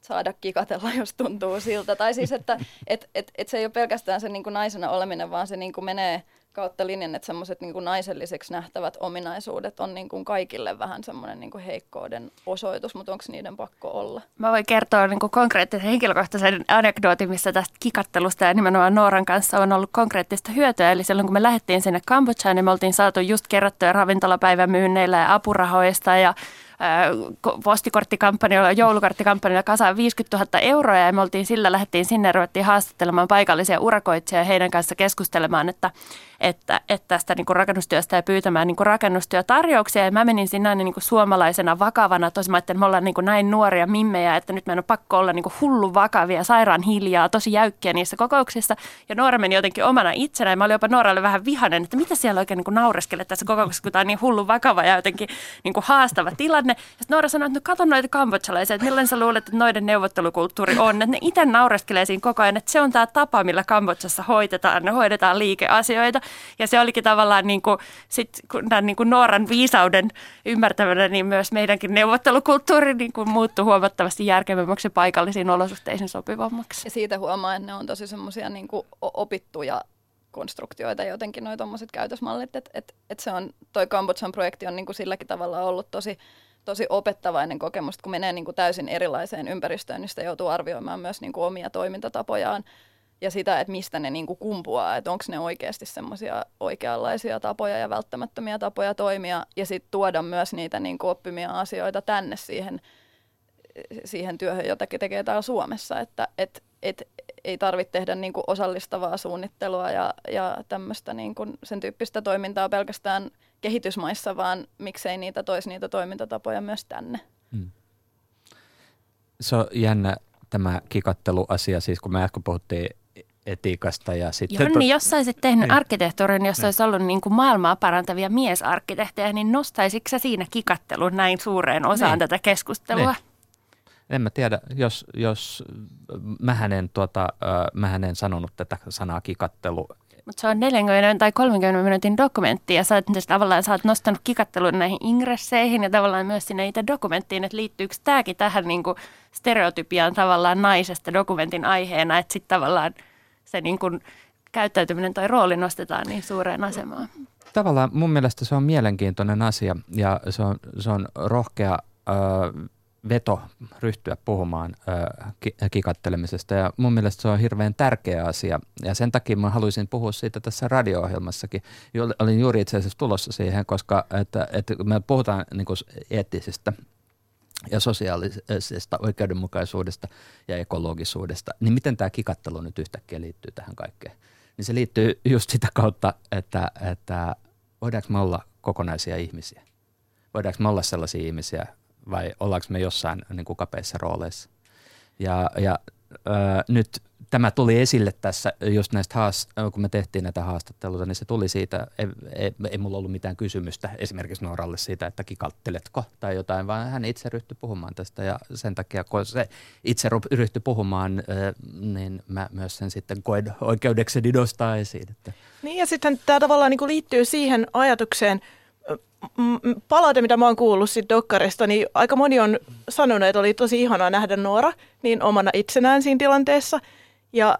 saada kikatella, jos tuntuu siltä. Tai siis, että et, et, et se ei ole pelkästään se niin kuin naisena oleminen, vaan se niin kuin menee – kautta linjan, että semmoiset niin naiselliseksi nähtävät ominaisuudet on niin kuin kaikille vähän semmoinen niin kuin heikkouden osoitus, mutta onko niiden pakko olla? Mä voin kertoa niin kuin konkreettisen henkilökohtaisen anekdootin, missä tästä kikattelusta ja nimenomaan Nooran kanssa on ollut konkreettista hyötyä. Eli silloin kun me lähdettiin sinne Kambodžaan, niin me oltiin saatu just kerrottuja ravintolapäivämyynneillä ja apurahoista ja postikorttikampanjalla, joulukorttikampanjalla kasaan 50 000 euroa ja me oltiin sillä, lähdettiin sinne ja ruvettiin haastattelemaan paikallisia urakoitsijia ja heidän kanssa keskustelemaan, että, että, että tästä niin kuin rakennustyöstä ja pyytämään niin kuin rakennustyötarjouksia. Ja mä menin sinne niin kuin suomalaisena vakavana, tosi mä että me ollaan niin kuin näin nuoria mimmejä, että nyt meidän on pakko olla niin kuin hullu vakavia, sairaan hiljaa, tosi jäykkiä niissä kokouksissa. Ja Noora meni jotenkin omana itsenään. Mä olin jopa Nooralle vähän vihanen, että mitä siellä oikein niin naureskelet tässä kokouksessa, kun tämä on niin hullu vakava ja jotenkin niin kuin haastava tilanne. Ja sitten Noora sanoi, että no kato noita kambodsalaisia, että millainen sä luulet, että noiden neuvottelukulttuuri on. Että ne itse naureskelee siinä koko ajan, että se on tämä tapa, millä Kambodsassa hoitetaan, ne hoidetaan liikeasioita. Ja se olikin tavallaan niin kuin, sit, kun tämän niin kuin Nooran viisauden ymmärtämänä, niin myös meidänkin neuvottelukulttuuri niin kuin muuttui huomattavasti järkevämmäksi ja paikallisiin olosuhteisiin sopivammaksi. Ja siitä huomaa, että ne on tosi semmoisia niin opittuja konstruktioita jotenkin noin tuommoiset käytösmallit, että et, et se on, toi Kambodsan projekti on niin kuin silläkin tavalla ollut tosi, tosi opettavainen kokemus, kun menee niin kuin täysin erilaiseen ympäristöön, niin sitä joutuu arvioimaan myös niin kuin omia toimintatapojaan ja sitä, että mistä ne niin kuin kumpuaa, että onko ne oikeasti semmoisia oikeanlaisia tapoja ja välttämättömiä tapoja toimia ja sitten tuoda myös niitä niin kuin oppimia asioita tänne siihen, siihen työhön, jota tekee täällä Suomessa, että et, et, ei tarvitse tehdä niin kuin osallistavaa suunnittelua ja, ja tämmöistä niin kuin sen tyyppistä toimintaa pelkästään kehitysmaissa, vaan miksei niitä toisi niitä toimintatapoja myös tänne. Hmm. Se on jännä tämä kikatteluasia, siis kun me äsken puhuttiin etiikasta. Ja sitten Jonni, to... jos sä olisit tehnyt niin. arkkitehtuurin, jos niin. olisi ollut niin kuin maailmaa parantavia miesarkkitehtejä, niin nostaisitko sä siinä kikattelun näin suureen osaan niin. tätä keskustelua? Niin. En mä tiedä, jos, jos mähän, en, tuota, mähän en sanonut tätä sanaa kikattelu. Mutta se on 40 tai 30 minuutin dokumentti ja sä oot, tavallaan sä oot nostanut kikattelun näihin ingresseihin ja tavallaan myös sinne itse dokumenttiin, että liittyykö tämäkin tähän niin kuin stereotypiaan tavallaan naisesta dokumentin aiheena, että sitten tavallaan se niin kuin käyttäytyminen tai rooli nostetaan niin suureen asemaan. Tavallaan mun mielestä se on mielenkiintoinen asia ja se on, se on rohkea äh, veto ryhtyä puhumaan äh, kikattelemisesta ja mun mielestä se on hirveän tärkeä asia ja sen takia mä haluaisin puhua siitä tässä radio-ohjelmassakin. Olin juuri itse asiassa tulossa siihen, koska että, että me puhutaan niin kuin eettisestä ja sosiaalisesta oikeudenmukaisuudesta ja ekologisuudesta, niin miten tämä kikattelu nyt yhtäkkiä liittyy tähän kaikkeen? Niin se liittyy just sitä kautta, että, että voidaanko me olla kokonaisia ihmisiä? Voidaanko me olla sellaisia ihmisiä vai ollaanko me jossain niin kuin kapeissa rooleissa? Ja, ja ö, nyt tämä tuli esille tässä just näistä haast- kun me tehtiin näitä haastatteluita, niin se tuli siitä, ei, ei, ei mulla ollut mitään kysymystä esimerkiksi Nooralle siitä, että kikalteletko tai jotain, vaan hän itse ryhtyi puhumaan tästä ja sen takia, kun se itse ryhtyi puhumaan, niin mä myös sen sitten koen oikeudekseni nostaa esiin. Että. Niin ja sitten tämä tavallaan niin liittyy siihen ajatukseen, palaute, mitä mä oon kuullut siitä dokkarista, niin aika moni on sanonut, että oli tosi ihanaa nähdä Noora niin omana itsenään siinä tilanteessa. Ja,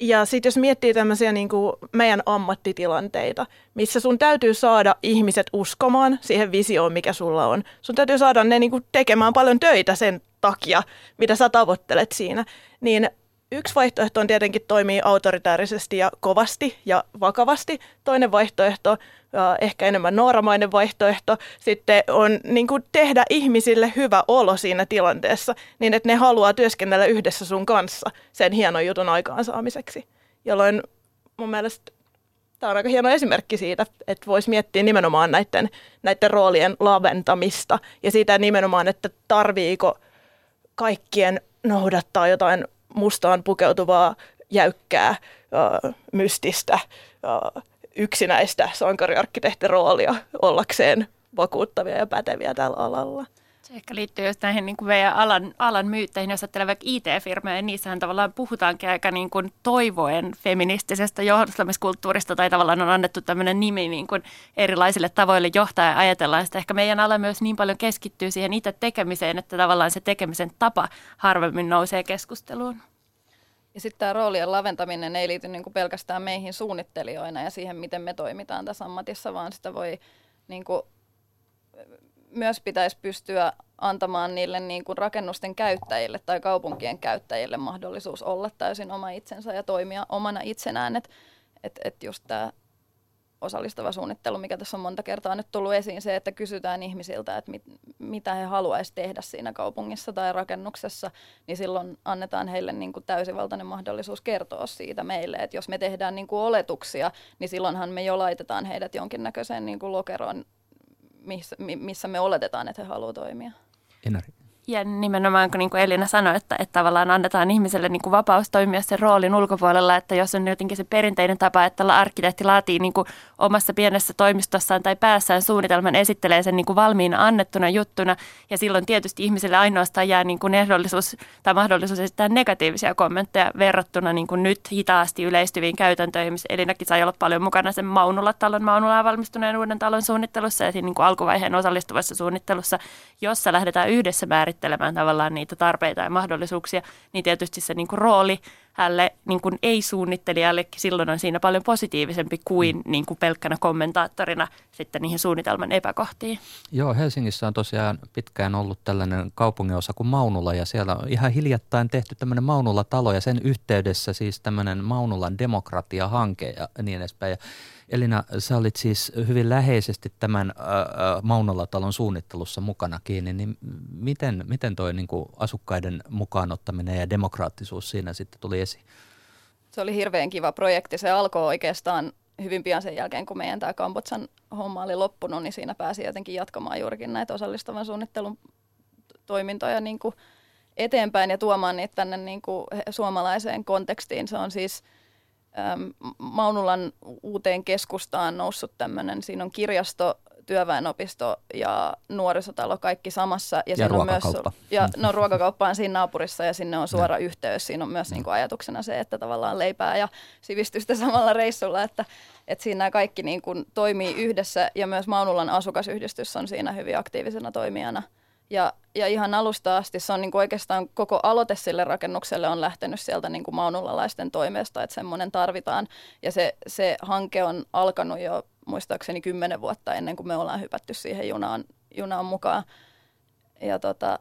ja sitten jos miettii tämmöisiä niin kuin meidän ammattitilanteita, missä sun täytyy saada ihmiset uskomaan siihen visioon, mikä sulla on. Sun täytyy saada ne niin kuin tekemään paljon töitä sen takia, mitä sä tavoittelet siinä. Niin yksi vaihtoehto on tietenkin toimii autoritäärisesti ja kovasti ja vakavasti. Toinen vaihtoehto ehkä enemmän nooramainen vaihtoehto sitten on niin kuin tehdä ihmisille hyvä olo siinä tilanteessa, niin että ne haluaa työskennellä yhdessä sun kanssa sen hienon jutun aikaansaamiseksi. Jolloin mun mielestä tämä on aika hieno esimerkki siitä, että voisi miettiä nimenomaan näiden, näiden roolien laventamista ja siitä nimenomaan, että tarviiko kaikkien noudattaa jotain mustaan pukeutuvaa, jäykkää, mystistä, yksinäistä sankariarkkitehtiroolia ollakseen vakuuttavia ja päteviä tällä alalla. Se ehkä liittyy just näihin niin kuin meidän alan, alan myytteihin, jos ajattelee vaikka IT-firmoja, niin niissähän tavallaan puhutaankin aika niin kuin toivoen feministisestä johdostamiskulttuurista, tai tavallaan on annettu tämmöinen nimi niin kuin erilaisille tavoille johtaa ja ajatellaan sitä. Ehkä meidän ala myös niin paljon keskittyy siihen itse tekemiseen, että tavallaan se tekemisen tapa harvemmin nousee keskusteluun. Ja sitten tämä roolien laventaminen ei liity niinku pelkästään meihin suunnittelijoina ja siihen, miten me toimitaan tässä ammatissa, vaan sitä voi niinku, myös pitäisi pystyä antamaan niille niin kuin rakennusten käyttäjille tai kaupunkien käyttäjille mahdollisuus olla täysin oma itsensä ja toimia omana itsenään. Että et, et just tämä osallistava suunnittelu, mikä tässä on monta kertaa nyt tullut esiin, se, että kysytään ihmisiltä, että mit, mitä he haluaisivat tehdä siinä kaupungissa tai rakennuksessa, niin silloin annetaan heille niin kuin täysivaltainen mahdollisuus kertoa siitä meille. Että jos me tehdään niin kuin oletuksia, niin silloinhan me jo laitetaan heidät jonkinnäköiseen niin kuin lokeroon, missä, missä me oletetaan, että he haluavat toimia. Inari. Ja nimenomaan, kun niin kuin Elina sanoi, että, että tavallaan annetaan ihmiselle niin kuin vapaus toimia sen roolin ulkopuolella, että jos on jotenkin se perinteinen tapa, että arkkitehti laatii niin kuin omassa pienessä toimistossaan tai päässään suunnitelman, esittelee sen niin kuin valmiina annettuna juttuna, ja silloin tietysti ihmiselle ainoastaan jää niin kuin ehdollisuus tai mahdollisuus esittää negatiivisia kommentteja verrattuna niin kuin nyt hitaasti yleistyviin käytäntöihin, Elinakin sai olla paljon mukana sen Maunula-talon, Maunulaa valmistuneen uuden talon suunnittelussa ja siinä niin kuin alkuvaiheen osallistuvassa suunnittelussa, jossa lähdetään yhdessä määrittämään määrittelemään tavallaan niitä tarpeita ja mahdollisuuksia, niin tietysti se niin kuin rooli hälle niin kuin ei-suunnittelijallekin silloin on siinä paljon positiivisempi kuin, mm. niin kuin pelkkänä kommentaattorina sitten niihin suunnitelman epäkohtiin. Joo, Helsingissä on tosiaan pitkään ollut tällainen kaupunginosa kuin Maunula ja siellä on ihan hiljattain tehty tämmöinen Maunula-talo ja sen yhteydessä siis tämmöinen Maunulan demokratia-hanke ja niin edespäin. Ja Elina, sä olit siis hyvin läheisesti tämän Maunala-talon suunnittelussa mukana kiinni, niin miten, miten toi niin kuin asukkaiden mukaanottaminen ja demokraattisuus siinä sitten tuli esiin? Se oli hirveän kiva projekti. Se alkoi oikeastaan hyvin pian sen jälkeen, kun meidän tämä Kambotsan homma oli loppunut, niin siinä pääsi jotenkin jatkamaan juurikin näitä osallistavan suunnittelun toimintoja niin kuin eteenpäin ja tuomaan niitä tänne niin kuin suomalaiseen kontekstiin. Se on siis – Maunulan uuteen keskustaan noussut tämmöinen, siinä on kirjasto, työväenopisto ja nuorisotalo kaikki samassa. Ja, ja siinä on myös, ja no, ruokakauppa on siinä naapurissa ja sinne on suora no. yhteys. Siinä on myös niin kuin ajatuksena se, että tavallaan leipää ja sivistystä samalla reissulla, että, että siinä nämä kaikki niin kuin toimii yhdessä ja myös Maunulan asukasyhdistys on siinä hyvin aktiivisena toimijana – ja, ja ihan alusta asti se on niin kuin oikeastaan koko aloite sille rakennukselle on lähtenyt sieltä niin kuin maunulalaisten toimesta, että semmoinen tarvitaan. Ja se, se hanke on alkanut jo muistaakseni kymmenen vuotta ennen kuin me ollaan hypätty siihen junaan, junaan mukaan. Ja tota,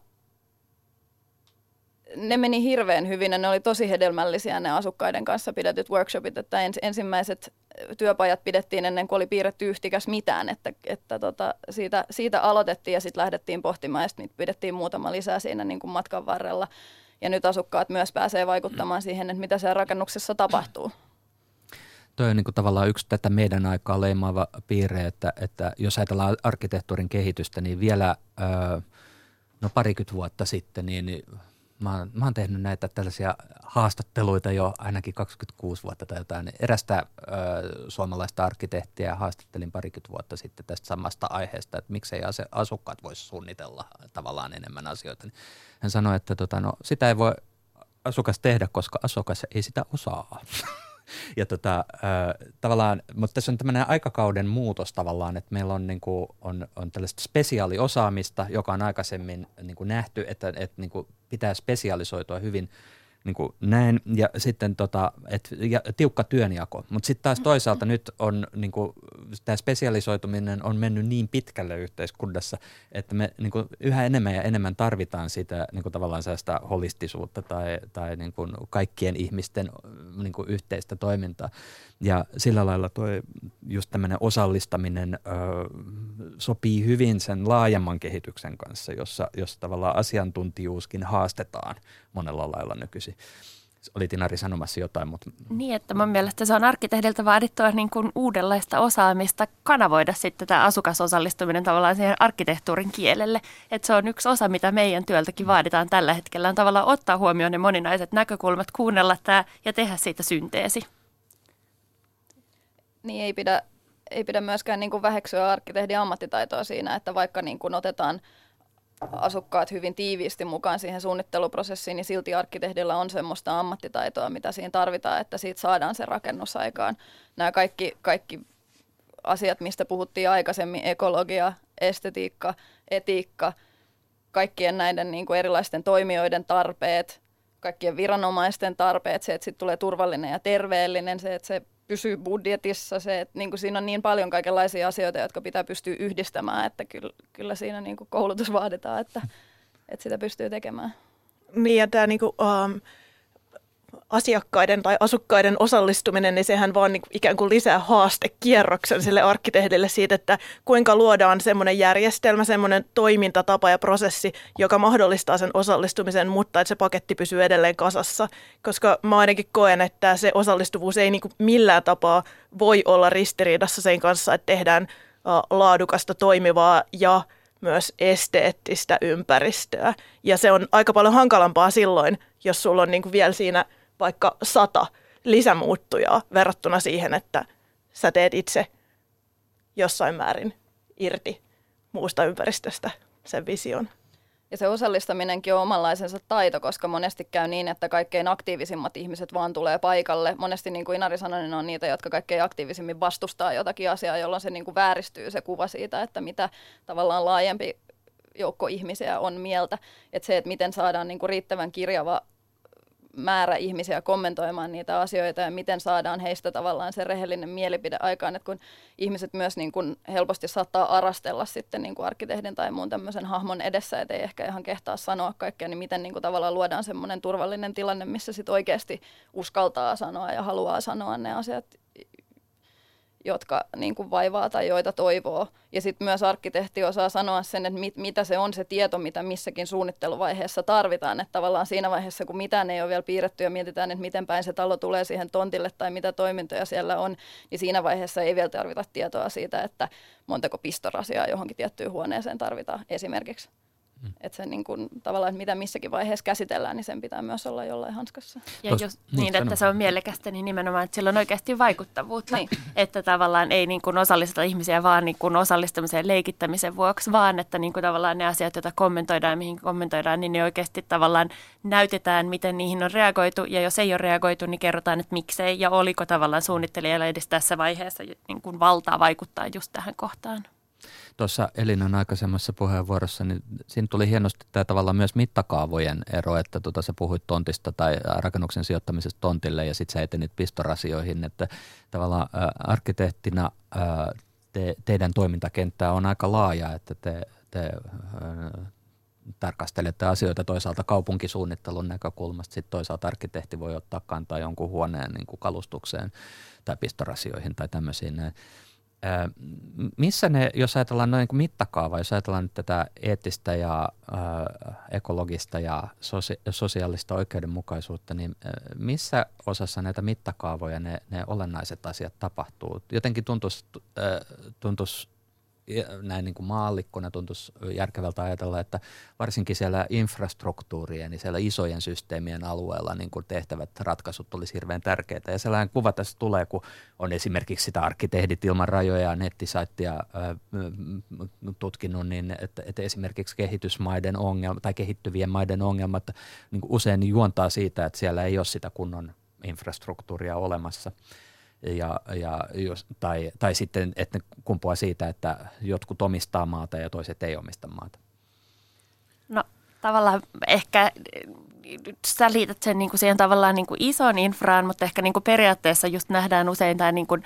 ne meni hirveän hyvin ja ne oli tosi hedelmällisiä ne asukkaiden kanssa pidetyt workshopit, että ens, ensimmäiset työpajat pidettiin ennen kuin oli piirretty yhtikäs mitään, että, että tota, siitä, siitä aloitettiin ja sitten lähdettiin pohtimaan ja sitten pidettiin muutama lisää siinä niin kuin matkan varrella. Ja nyt asukkaat myös pääsee vaikuttamaan siihen, että mitä siellä rakennuksessa tapahtuu. Tuo on niin kuin tavallaan yksi tätä meidän aikaa leimaava piirre, että, että jos ajatellaan arkkitehtuurin kehitystä, niin vielä no parikymmentä vuotta sitten, niin mä oon, mä oon tehnyt näitä tällaisia haastatteluita jo ainakin 26 vuotta tai jotain. Erästä ö, suomalaista arkkitehtiä haastattelin parikymmentä vuotta sitten tästä samasta aiheesta, että miksei asukkaat voisi suunnitella tavallaan enemmän asioita. Hän sanoi, että tota, no, sitä ei voi asukas tehdä, koska asukas ei sitä osaa. ja tota, tavallaan, mutta tässä on tämmöinen aikakauden muutos tavallaan, että meillä on, niin kuin, on, on tällaista spesiaaliosaamista, joka on aikaisemmin niin kuin nähty, että, että niin kuin pitää spesialisoitua hyvin niin kuin näin, ja sitten tota, et, ja, tiukka työnjako. Mutta sitten taas toisaalta nyt on niin tämä spesialisoituminen on mennyt niin pitkälle yhteiskunnassa, että me niin kuin, yhä enemmän ja enemmän tarvitaan sitä niin kuin, tavallaan sellaista holistisuutta tai, tai niin kuin, kaikkien ihmisten niin kuin, yhteistä toimintaa. Ja sillä lailla tuo just tämmöinen osallistaminen ö, sopii hyvin sen laajemman kehityksen kanssa, jossa, jossa tavallaan asiantuntijuuskin haastetaan monella lailla nykyisin oli Tinari sanomassa jotain. Mutta... Niin, että mun mielestä se on arkkitehdiltä vaadittua niin kuin uudenlaista osaamista kanavoida sitten tämä asukasosallistuminen tavallaan siihen arkkitehtuurin kielelle. Että se on yksi osa, mitä meidän työltäkin vaaditaan tällä hetkellä, on tavallaan ottaa huomioon ne moninaiset näkökulmat, kuunnella tämä ja tehdä siitä synteesi niin ei pidä, ei pidä myöskään niin kuin väheksyä arkkitehdin ammattitaitoa siinä, että vaikka niin kuin otetaan asukkaat hyvin tiiviisti mukaan siihen suunnitteluprosessiin, niin silti arkkitehdillä on semmoista ammattitaitoa, mitä siinä tarvitaan, että siitä saadaan se rakennus aikaan. Nämä kaikki, kaikki asiat, mistä puhuttiin aikaisemmin, ekologia, estetiikka, etiikka, kaikkien näiden niin kuin erilaisten toimijoiden tarpeet, kaikkien viranomaisten tarpeet, se, että sitten tulee turvallinen ja terveellinen, se, että se pysyy budjetissa, se, että niin kuin siinä on niin paljon kaikenlaisia asioita, jotka pitää pystyä yhdistämään, että kyllä, kyllä siinä niin kuin koulutus vaaditaan, että, että sitä pystyy tekemään. Niin ja tämä niin kuin, um, asiakkaiden tai asukkaiden osallistuminen, niin sehän vaan niin ikään kuin lisää haastekierroksen sille arkkitehdille siitä, että kuinka luodaan semmoinen järjestelmä, semmoinen toimintatapa ja prosessi, joka mahdollistaa sen osallistumisen, mutta että se paketti pysyy edelleen kasassa. Koska mä ainakin koen, että se osallistuvuus ei niin kuin millään tapaa voi olla ristiriidassa sen kanssa, että tehdään laadukasta, toimivaa ja myös esteettistä ympäristöä. Ja se on aika paljon hankalampaa silloin, jos sulla on niin kuin vielä siinä – vaikka sata lisämuuttujaa verrattuna siihen, että sä teet itse jossain määrin irti muusta ympäristöstä sen vision. Ja se osallistaminenkin on omanlaisensa taito, koska monesti käy niin, että kaikkein aktiivisimmat ihmiset vaan tulee paikalle. Monesti niin kuin Inari sanoi, niin on niitä, jotka kaikkein aktiivisimmin vastustaa jotakin asiaa, jolloin se niin kuin vääristyy se kuva siitä, että mitä tavallaan laajempi joukko ihmisiä on mieltä. Että se, että miten saadaan niin kuin riittävän kirjava määrä ihmisiä kommentoimaan niitä asioita ja miten saadaan heistä tavallaan se rehellinen mielipide aikaan, että kun ihmiset myös niin kuin helposti saattaa arastella sitten niin kuin arkkitehdin tai muun tämmöisen hahmon edessä, että ei ehkä ihan kehtaa sanoa kaikkea, niin miten niin kuin tavallaan luodaan semmoinen turvallinen tilanne, missä sitten oikeasti uskaltaa sanoa ja haluaa sanoa ne asiat jotka niin kuin vaivaa tai joita toivoo. Ja sitten myös arkkitehti osaa sanoa sen, että mit, mitä se on se tieto, mitä missäkin suunnitteluvaiheessa tarvitaan. Että tavallaan siinä vaiheessa, kun mitään ei ole vielä piirretty ja mietitään, että miten päin se talo tulee siihen tontille tai mitä toimintoja siellä on, niin siinä vaiheessa ei vielä tarvita tietoa siitä, että montako pistorasiaa johonkin tiettyyn huoneeseen tarvitaan esimerkiksi. Mm. Että se niin kuin, tavallaan, että mitä missäkin vaiheessa käsitellään, niin sen pitää myös olla jollain hanskassa. Ja Tos, jos niin, niin että se on mielekästä, niin nimenomaan, että sillä on oikeasti vaikuttavuutta. Niin. Että tavallaan ei niin kuin osallisteta ihmisiä vaan niin kuin osallistumisen leikittämisen vuoksi, vaan että niin kuin tavallaan ne asiat, joita kommentoidaan ja mihin kommentoidaan, niin ne oikeasti tavallaan näytetään, miten niihin on reagoitu. Ja jos ei ole reagoitu, niin kerrotaan, että miksei ja oliko tavallaan suunnittelijalla edes tässä vaiheessa niin kuin valtaa vaikuttaa just tähän kohtaan tuossa Elinan aikaisemmassa puheenvuorossa, niin siinä tuli hienosti tämä tavallaan myös mittakaavojen ero, että tota, sä puhuit tontista tai rakennuksen sijoittamisesta tontille ja sitten sä etenit pistorasioihin, että tavallaan ä, arkkitehtina ä, te, teidän toimintakenttä on aika laaja, että te, te ä, tarkastelette asioita toisaalta kaupunkisuunnittelun näkökulmasta, sitten toisaalta arkkitehti voi ottaa kantaa jonkun huoneen niin kuin kalustukseen tai pistorasioihin tai tämmöisiin. Missä ne, jos ajatellaan noin niin mittakaava, jos ajatellaan nyt tätä eettistä ja äh, ekologista ja sosia- sosiaalista oikeudenmukaisuutta, niin äh, missä osassa näitä mittakaavoja ne, ne olennaiset asiat tapahtuu? Jotenkin tuntuisi, äh, tuntuisi näin niin kuin maallikkona tuntuisi järkevältä ajatella, että varsinkin siellä infrastruktuurien, niin siellä isojen systeemien alueella niin kuin tehtävät ratkaisut olisi hirveän tärkeitä. Ja sellainen kuva tässä tulee, kun on esimerkiksi sitä arkkitehdit ilman rajoja nettisaittia tutkinut, niin että, että esimerkiksi kehitysmaiden ongelmat tai kehittyvien maiden ongelmat niin usein juontaa siitä, että siellä ei ole sitä kunnon infrastruktuuria olemassa – ja, ja jos, tai, tai sitten, että ne kumpuaa siitä, että jotkut omistaa maata ja toiset ei omista maata. No tavallaan ehkä sä liität sen niin kuin siihen tavallaan niin kuin ison infraan, mutta ehkä niin kuin periaatteessa just nähdään usein tämä niin kuin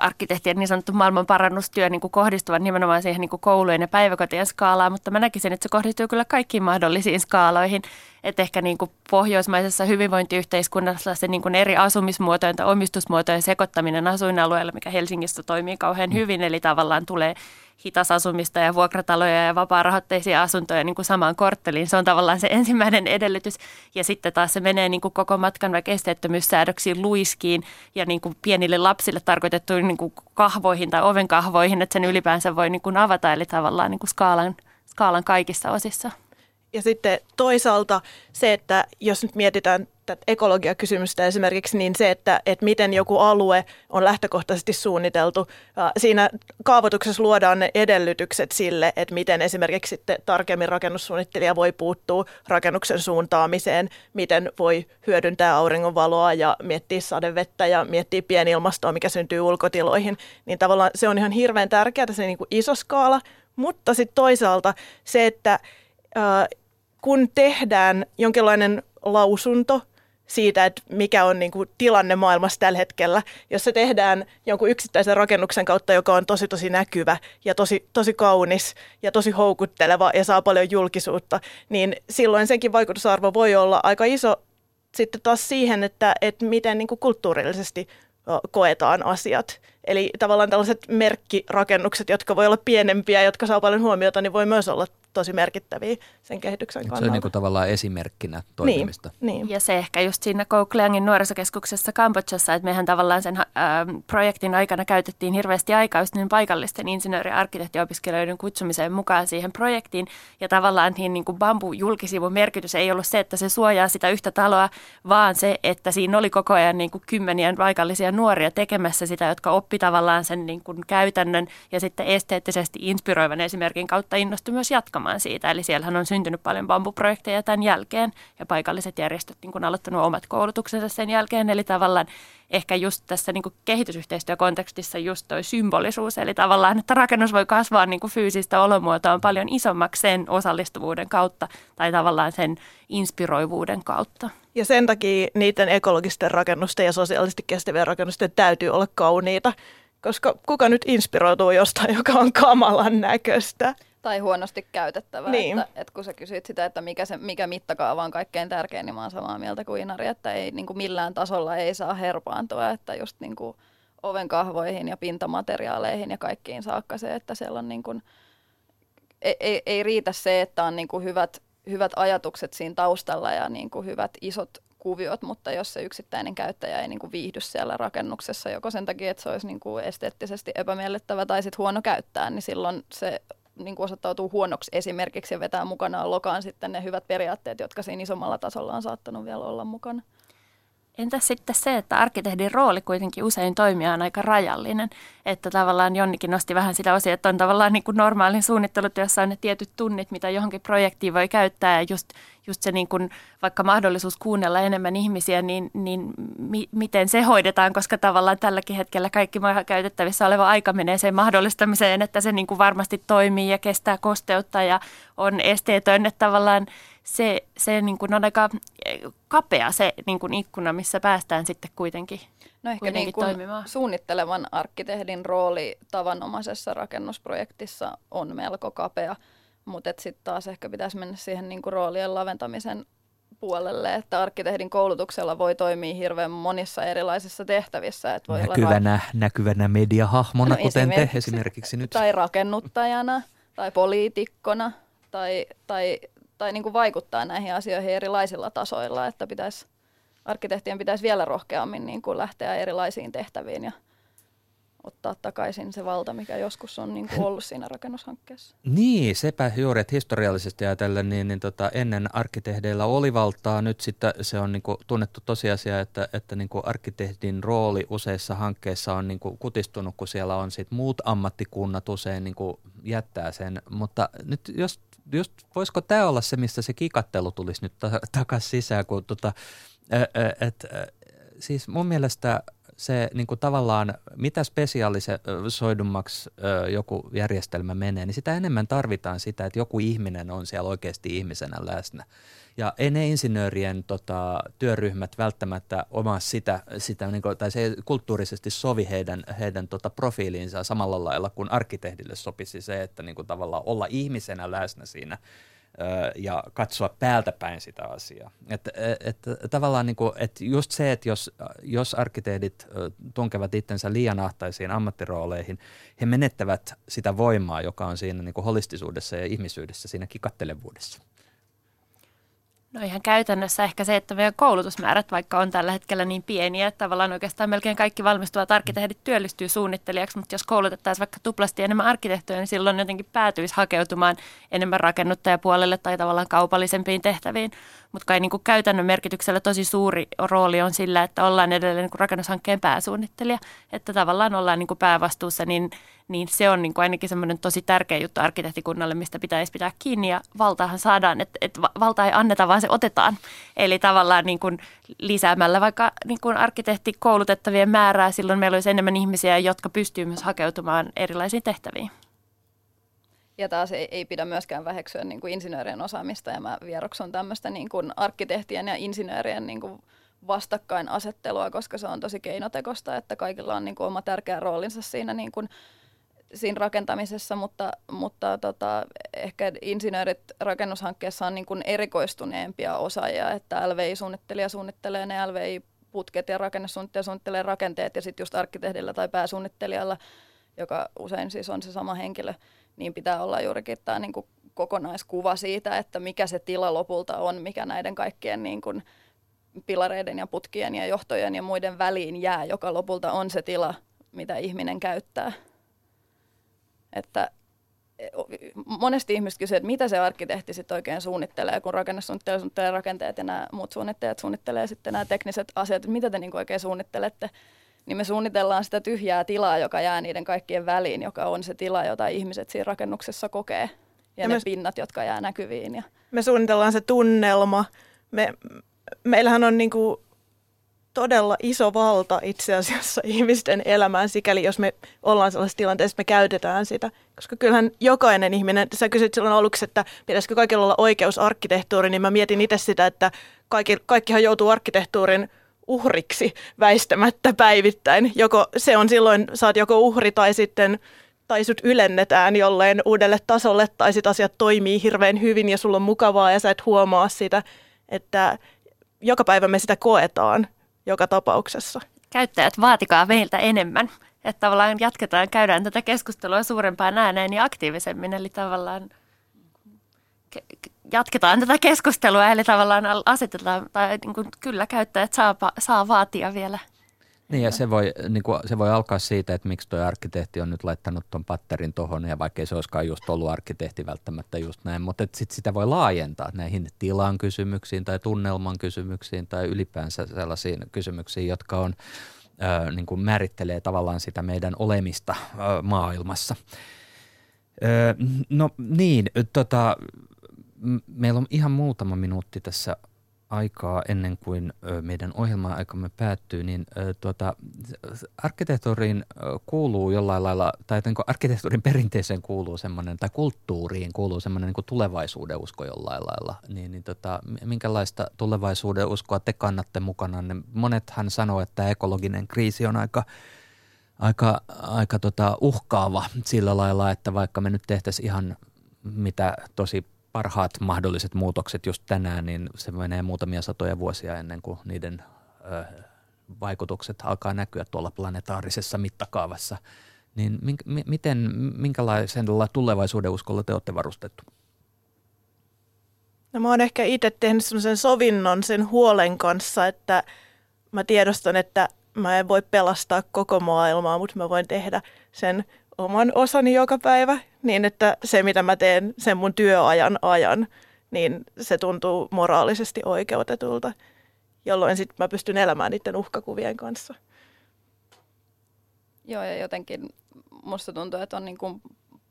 arkkitehtien niin sanottu maailmanparannustyö niin kuin kohdistuvan nimenomaan siihen niin kuin koulujen ja päiväkotien skaalaan, mutta mä näkisin, että se kohdistuu kyllä kaikkiin mahdollisiin skaaloihin. Että ehkä niin kuin pohjoismaisessa hyvinvointiyhteiskunnassa se niin kuin eri asumismuotojen tai omistusmuotojen sekoittaminen asuinalueella, mikä Helsingissä toimii kauhean mm. hyvin, eli tavallaan tulee hitasasumista ja vuokrataloja ja vapaa-rahoitteisia asuntoja niin kuin samaan kortteliin. Se on tavallaan se ensimmäinen edellytys. Ja sitten taas se menee niin kuin koko matkan vaikka esteettömyyssäädöksiin, luiskiin ja niin kuin pienille lapsille tarkoitettuihin niin kuin kahvoihin tai ovenkahvoihin, että sen ylipäänsä voi niin kuin avata, eli tavallaan niin kuin skaalan, skaalan kaikissa osissa. Ja sitten toisaalta se, että jos nyt mietitään tätä ekologiakysymystä esimerkiksi, niin se, että, että miten joku alue on lähtökohtaisesti suunniteltu. Siinä kaavoituksessa luodaan ne edellytykset sille, että miten esimerkiksi sitten tarkemmin rakennussuunnittelija voi puuttua rakennuksen suuntaamiseen, miten voi hyödyntää auringonvaloa ja miettiä sadevettä ja miettiä pienilmastoa, mikä syntyy ulkotiloihin. Niin tavallaan se on ihan hirveän tärkeää, se niin kuin iso skaala, mutta sitten toisaalta se, että kun tehdään jonkinlainen lausunto siitä, että mikä on niin kuin tilanne maailmassa tällä hetkellä. Jos se tehdään jonkun yksittäisen rakennuksen kautta, joka on tosi tosi näkyvä ja tosi, tosi kaunis ja tosi houkutteleva ja saa paljon julkisuutta, niin silloin senkin vaikutusarvo voi olla aika iso sitten taas siihen, että, että miten niin kuin kulttuurillisesti koetaan asiat. Eli tavallaan tällaiset merkkirakennukset, jotka voi olla pienempiä, jotka saa paljon huomiota, niin voi myös olla tosi merkittäviä sen kehityksen kannalta. Se on niin kuin tavallaan esimerkkinä toimimista. Niin, niin. Ja se ehkä just siinä Koukleangin nuorisokeskuksessa Kambodžassa, että mehän tavallaan sen äh, projektin aikana käytettiin hirveästi aikaa just niin paikallisten insinööri- ja arkkitehtiopiskelijoiden kutsumiseen mukaan siihen projektiin. Ja tavallaan niin, niin kuin bambu-julkisivun merkitys ei ollut se, että se suojaa sitä yhtä taloa, vaan se, että siinä oli koko ajan niin kuin kymmeniä paikallisia nuoria tekemässä sitä, jotka oppi tavallaan sen niin kuin käytännön ja sitten esteettisesti inspiroivan esimerkin kautta innostui myös jatkamaan jatkamaan siitä. Eli siellähän on syntynyt paljon bambuprojekteja tämän jälkeen ja paikalliset järjestöt niin kuin aloittanut omat koulutuksensa sen jälkeen. Eli tavallaan ehkä just tässä niin kuin kehitysyhteistyökontekstissa just toi symbolisuus. Eli tavallaan, että rakennus voi kasvaa niin kuin fyysistä olomuotoa paljon isommaksi sen osallistuvuuden kautta tai tavallaan sen inspiroivuuden kautta. Ja sen takia niiden ekologisten rakennusten ja sosiaalisesti kestävien rakennusten täytyy olla kauniita, koska kuka nyt inspiroituu jostain, joka on kamalan näköistä? Tai huonosti käytettävä. Niin. Että, että kun sä kysyt sitä, että mikä, se, mikä mittakaava on kaikkein tärkein, niin mä oon samaa mieltä kuin Inari, että ei niin kuin millään tasolla ei saa herpaantua, että just niin kuin oven kahvoihin ja pintamateriaaleihin ja kaikkiin saakka se, että siellä on niin kuin, ei, ei, ei riitä se, että on niin kuin hyvät, hyvät ajatukset siinä taustalla ja niin kuin hyvät isot kuviot, mutta jos se yksittäinen käyttäjä ei niin kuin viihdy siellä rakennuksessa, joko sen takia, että se olisi niin kuin esteettisesti epämiellyttävä tai sitten huono käyttää, niin silloin se niin kuin osoittautuu huonoksi esimerkiksi ja vetää mukanaan lokaan sitten ne hyvät periaatteet, jotka siinä isommalla tasolla on saattanut vielä olla mukana. Entä sitten se, että arkkitehdin rooli kuitenkin usein toimia on aika rajallinen, että tavallaan Jonnikin nosti vähän sitä osia, että on tavallaan niin kuin normaalin suunnittelutyössä on ne tietyt tunnit, mitä johonkin projektiin voi käyttää ja just, just se niin kuin, vaikka mahdollisuus kuunnella enemmän ihmisiä, niin, niin mi, miten se hoidetaan, koska tavallaan tälläkin hetkellä kaikki käytettävissä oleva aika menee sen mahdollistamiseen, että se niin kuin varmasti toimii ja kestää kosteutta ja on esteetön, että tavallaan se, se niin kuin on aika kapea se niin kuin ikkuna, missä päästään sitten kuitenkin No ehkä niin kuin suunnittelevan arkkitehdin rooli tavanomaisessa rakennusprojektissa on melko kapea, mutta sitten taas ehkä pitäisi mennä siihen niin kuin roolien laventamisen puolelle, että arkkitehdin koulutuksella voi toimia hirveän monissa erilaisissa tehtävissä. Että voi näkyvänä, olla näkyvänä mediahahmona, no, kuten esimerkiksi, te esimerkiksi nyt. Tai rakennuttajana, tai poliitikkona, tai, tai tai niin kuin vaikuttaa näihin asioihin erilaisilla tasoilla, että pitäisi, arkkitehtien pitäisi vielä rohkeammin niin kuin lähteä erilaisiin tehtäviin ja ottaa takaisin se valta, mikä joskus on niin kuin ollut siinä rakennushankkeessa. Niin, sepä juuri, että historiallisesti ajatellen, niin, niin tota, ennen arkkitehdeillä oli valtaa. Nyt sitten se on niin kuin tunnettu tosiasia, että, että niin kuin arkkitehdin rooli useissa hankkeissa on niin kuin kutistunut, kun siellä on sit muut ammattikunnat usein niin kuin jättää sen. Mutta nyt jos just, voisiko tämä olla se, mistä se kikattelu tulisi nyt ta- takaisin sisään, kun tota, et, siis mun mielestä se niin kuin tavallaan, mitä spesiaalisoidummaksi joku järjestelmä menee, niin sitä enemmän tarvitaan sitä, että joku ihminen on siellä oikeasti ihmisenä läsnä. Ja ei ne insinöörien tota, työryhmät välttämättä omaa sitä, sitä niin kuin, tai se ei kulttuurisesti sovi heidän, heidän tota, profiiliinsa samalla lailla kuin arkkitehdille sopisi se, että niin kuin, tavallaan olla ihmisenä läsnä siinä ja katsoa päältä päin sitä asiaa. Et, et, et, tavallaan niin kuin, et just se, että jos, jos arkkitehdit tunkevat itsensä liian ahtaisiin ammattirooleihin, he menettävät sitä voimaa, joka on siinä niin kuin holistisuudessa ja ihmisyydessä, siinä kikattelevuudessa. No ihan käytännössä ehkä se, että meidän koulutusmäärät vaikka on tällä hetkellä niin pieniä, että tavallaan oikeastaan melkein kaikki valmistuvat arkkitehdit työllistyy suunnittelijaksi, mutta jos koulutettaisiin vaikka tuplasti enemmän arkkitehtoja, niin silloin jotenkin päätyisi hakeutumaan enemmän rakennuttajapuolelle tai tavallaan kaupallisempiin tehtäviin. Mutta kai niin kuin käytännön merkityksellä tosi suuri rooli on sillä, että ollaan edelleen niin kuin rakennushankkeen pääsuunnittelija, että tavallaan ollaan niin kuin päävastuussa, niin, niin se on niin kuin ainakin semmoinen tosi tärkeä juttu arkkitehtikunnalle, mistä pitäisi pitää kiinni ja valtaahan saadaan, että, että valta ei anneta, vaan se otetaan. Eli tavallaan niin kuin lisäämällä vaikka niin kuin arkkitehtikoulutettavien määrää, silloin meillä olisi enemmän ihmisiä, jotka pystyy myös hakeutumaan erilaisiin tehtäviin. Ja taas ei, ei pidä myöskään väheksyä niin kuin insinöörien osaamista ja mä vieroksun tämmöistä niin kuin arkkitehtien ja insinöörien niin kuin vastakkainasettelua, koska se on tosi keinotekosta, että kaikilla on niin kuin oma tärkeä roolinsa siinä niin kuin siinä rakentamisessa, mutta, mutta tota, ehkä insinöörit rakennushankkeessa on niin kuin erikoistuneempia osaajia, että LVI-suunnittelija suunnittelee ne LVI-putket ja rakennesuunnittelija suunnittelee rakenteet ja sitten just arkkitehdillä tai pääsuunnittelijalla, joka usein siis on se sama henkilö, niin pitää olla juurikin tämä niin kokonaiskuva siitä, että mikä se tila lopulta on, mikä näiden kaikkien niin kuin pilareiden ja putkien ja johtojen ja muiden väliin jää, joka lopulta on se tila, mitä ihminen käyttää. Että e, monesti ihmiset kysyvät, että mitä se arkkitehti sitten oikein suunnittelee, kun rakennesuunnittelee, suunnittelee rakenteet ja nämä muut suunnittelijat suunnittelee sitten nämä tekniset asiat, että mitä te niin oikein suunnittelette. Niin me suunnitellaan sitä tyhjää tilaa, joka jää niiden kaikkien väliin, joka on se tila, jota ihmiset siinä rakennuksessa kokee. Ja, ja ne me, pinnat, jotka jää näkyviin. Ja... Me suunnitellaan se tunnelma. Me, meillähän on niin kuin todella iso valta itse asiassa ihmisten elämään, sikäli jos me ollaan sellaisessa tilanteessa, me käytetään sitä. Koska kyllähän jokainen ihminen, sä kysyt silloin aluksi, että pitäisikö kaikilla olla oikeus arkkitehtuuriin, niin mä mietin itse sitä, että kaikki, kaikkihan joutuu arkkitehtuurin uhriksi väistämättä päivittäin. Joko se on silloin, saat joko uhri tai sitten tai sut ylennetään jolleen uudelle tasolle, tai sit asiat toimii hirveän hyvin ja sulla on mukavaa ja sä et huomaa sitä, että joka päivä me sitä koetaan joka tapauksessa. Käyttäjät, vaatikaa meiltä enemmän. Että tavallaan jatketaan, käydään tätä keskustelua suurempaan ääneen ja aktiivisemmin. Eli tavallaan jatketaan tätä keskustelua, eli tavallaan asetetaan, tai niin kuin, kyllä käyttäjät saa, saa vaatia vielä niin ja se voi, niin kuin, se voi alkaa siitä, että miksi tuo arkkitehti on nyt laittanut tuon patterin tuohon ja vaikkei se olisikaan just ollut arkkitehti välttämättä just näin, mutta sitten sitä voi laajentaa näihin tilan kysymyksiin tai tunnelman kysymyksiin tai ylipäänsä sellaisiin kysymyksiin, jotka on, äh, niin kuin määrittelee tavallaan sitä meidän olemista äh, maailmassa. Äh, no niin, tota, meillä on ihan muutama minuutti tässä aikaa ennen kuin meidän ohjelma-aikamme päättyy, niin tuota, arkkitehtuuriin kuuluu jollain lailla, tai niin arkkitehtuurin perinteeseen kuuluu semmoinen, tai kulttuuriin kuuluu semmoinen niin tulevaisuuden usko jollain lailla. Niin, niin tota, minkälaista tulevaisuuden uskoa te kannatte mukana? Monethan sanoo, että ekologinen kriisi on aika aika, aika tota uhkaava sillä lailla, että vaikka me nyt tehtäisiin ihan mitä tosi parhaat mahdolliset muutokset just tänään, niin se menee muutamia satoja vuosia ennen kuin niiden ö, vaikutukset alkaa näkyä tuolla planetaarisessa mittakaavassa. Niin mink, m- miten, minkälaisella tulevaisuuden uskolla te olette varustettu? No mä oon ehkä itse tehnyt sellaisen sovinnon sen huolen kanssa, että mä tiedostan, että mä en voi pelastaa koko maailmaa, mutta mä voin tehdä sen oman osani joka päivä, niin että se mitä mä teen sen mun työajan ajan, niin se tuntuu moraalisesti oikeutetulta, jolloin sitten mä pystyn elämään niiden uhkakuvien kanssa. Joo, ja jotenkin musta tuntuu, että on niin kuin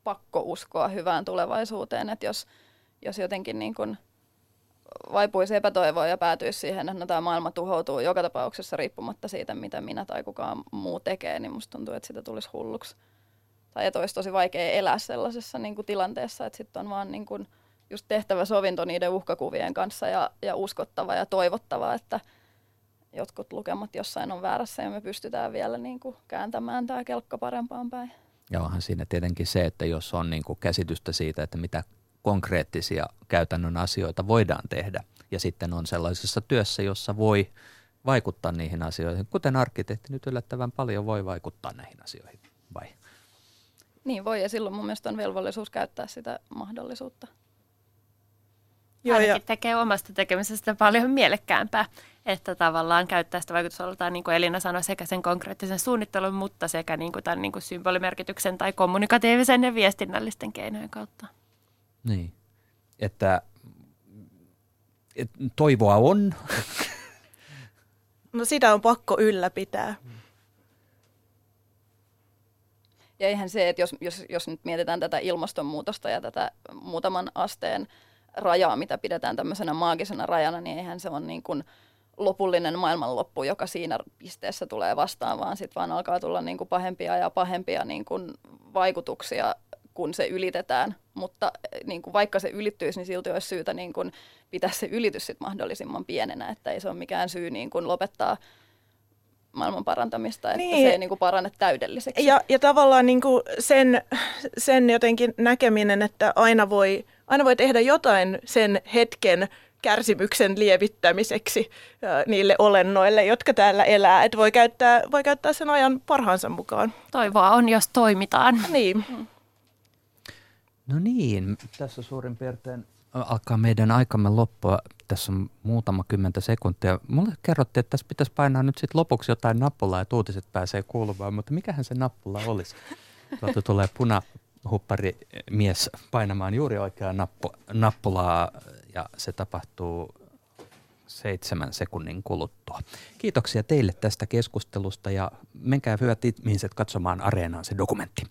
pakko uskoa hyvään tulevaisuuteen, että jos, jos jotenkin niin kuin vaipuisi epätoivoa ja päätyisi siihen, että no, tämä maailma tuhoutuu joka tapauksessa riippumatta siitä, mitä minä tai kukaan muu tekee, niin musta tuntuu, että sitä tulisi hulluksi tai että olisi tosi vaikea elää sellaisessa niin kuin tilanteessa, että sitten on vaan niin kuin just tehtävä sovinto niiden uhkakuvien kanssa ja, ja uskottava ja toivottava, että jotkut lukemat jossain on väärässä ja me pystytään vielä niin kuin kääntämään tämä kelkka parempaan päin. Ja onhan siinä tietenkin se, että jos on niin kuin käsitystä siitä, että mitä konkreettisia käytännön asioita voidaan tehdä ja sitten on sellaisessa työssä, jossa voi vaikuttaa niihin asioihin, kuten arkkitehti nyt yllättävän paljon voi vaikuttaa näihin asioihin? Niin voi, ja silloin mun mielestä on velvollisuus käyttää sitä mahdollisuutta. Joo, Ainakin ja... tekee omasta tekemisestä paljon mielekkäämpää, että tavallaan käyttää sitä vaikutusalaltaan, niin kuin Elina sanoi, sekä sen konkreettisen suunnittelun, mutta sekä niin kuin tämän niin kuin symbolimerkityksen tai kommunikatiivisen ja viestinnällisten keinojen kautta. Niin, että, että toivoa on. No sitä on pakko ylläpitää. Mm. Ja eihän se, että jos, jos, jos nyt mietitään tätä ilmastonmuutosta ja tätä muutaman asteen rajaa, mitä pidetään tämmöisenä maagisena rajana, niin eihän se ole niin kuin lopullinen maailmanloppu, joka siinä pisteessä tulee vastaan, vaan sitten vaan alkaa tulla niin kuin pahempia ja pahempia niin kuin vaikutuksia, kun se ylitetään. Mutta niin kuin vaikka se ylittyisi, niin silti olisi syytä niin kuin pitää se ylitys sit mahdollisimman pienenä, että ei se ole mikään syy niin kuin lopettaa maailman parantamista, että Niin. se ei niin kuin parane täydelliseksi. Ja, ja tavallaan niin kuin sen, sen jotenkin näkeminen, että aina voi, aina voi tehdä jotain sen hetken kärsimyksen lievittämiseksi ää, niille olennoille, jotka täällä elää. Että voi käyttää, voi käyttää sen ajan parhaansa mukaan. Toivoa on, jos toimitaan. Niin. No niin, tässä suurin piirtein alkaa meidän aikamme loppua. Tässä on muutama kymmentä sekuntia. Mulle kerrottiin, että tässä pitäisi painaa nyt sit lopuksi jotain nappulaa, että uutiset pääsee kuulumaan, mutta mikähän se nappula olisi? Tuolta tulee punahuppari mies painamaan juuri oikeaa nappu, nappulaa ja se tapahtuu seitsemän sekunnin kuluttua. Kiitoksia teille tästä keskustelusta ja menkää hyvät ihmiset katsomaan Areenaan se dokumentti.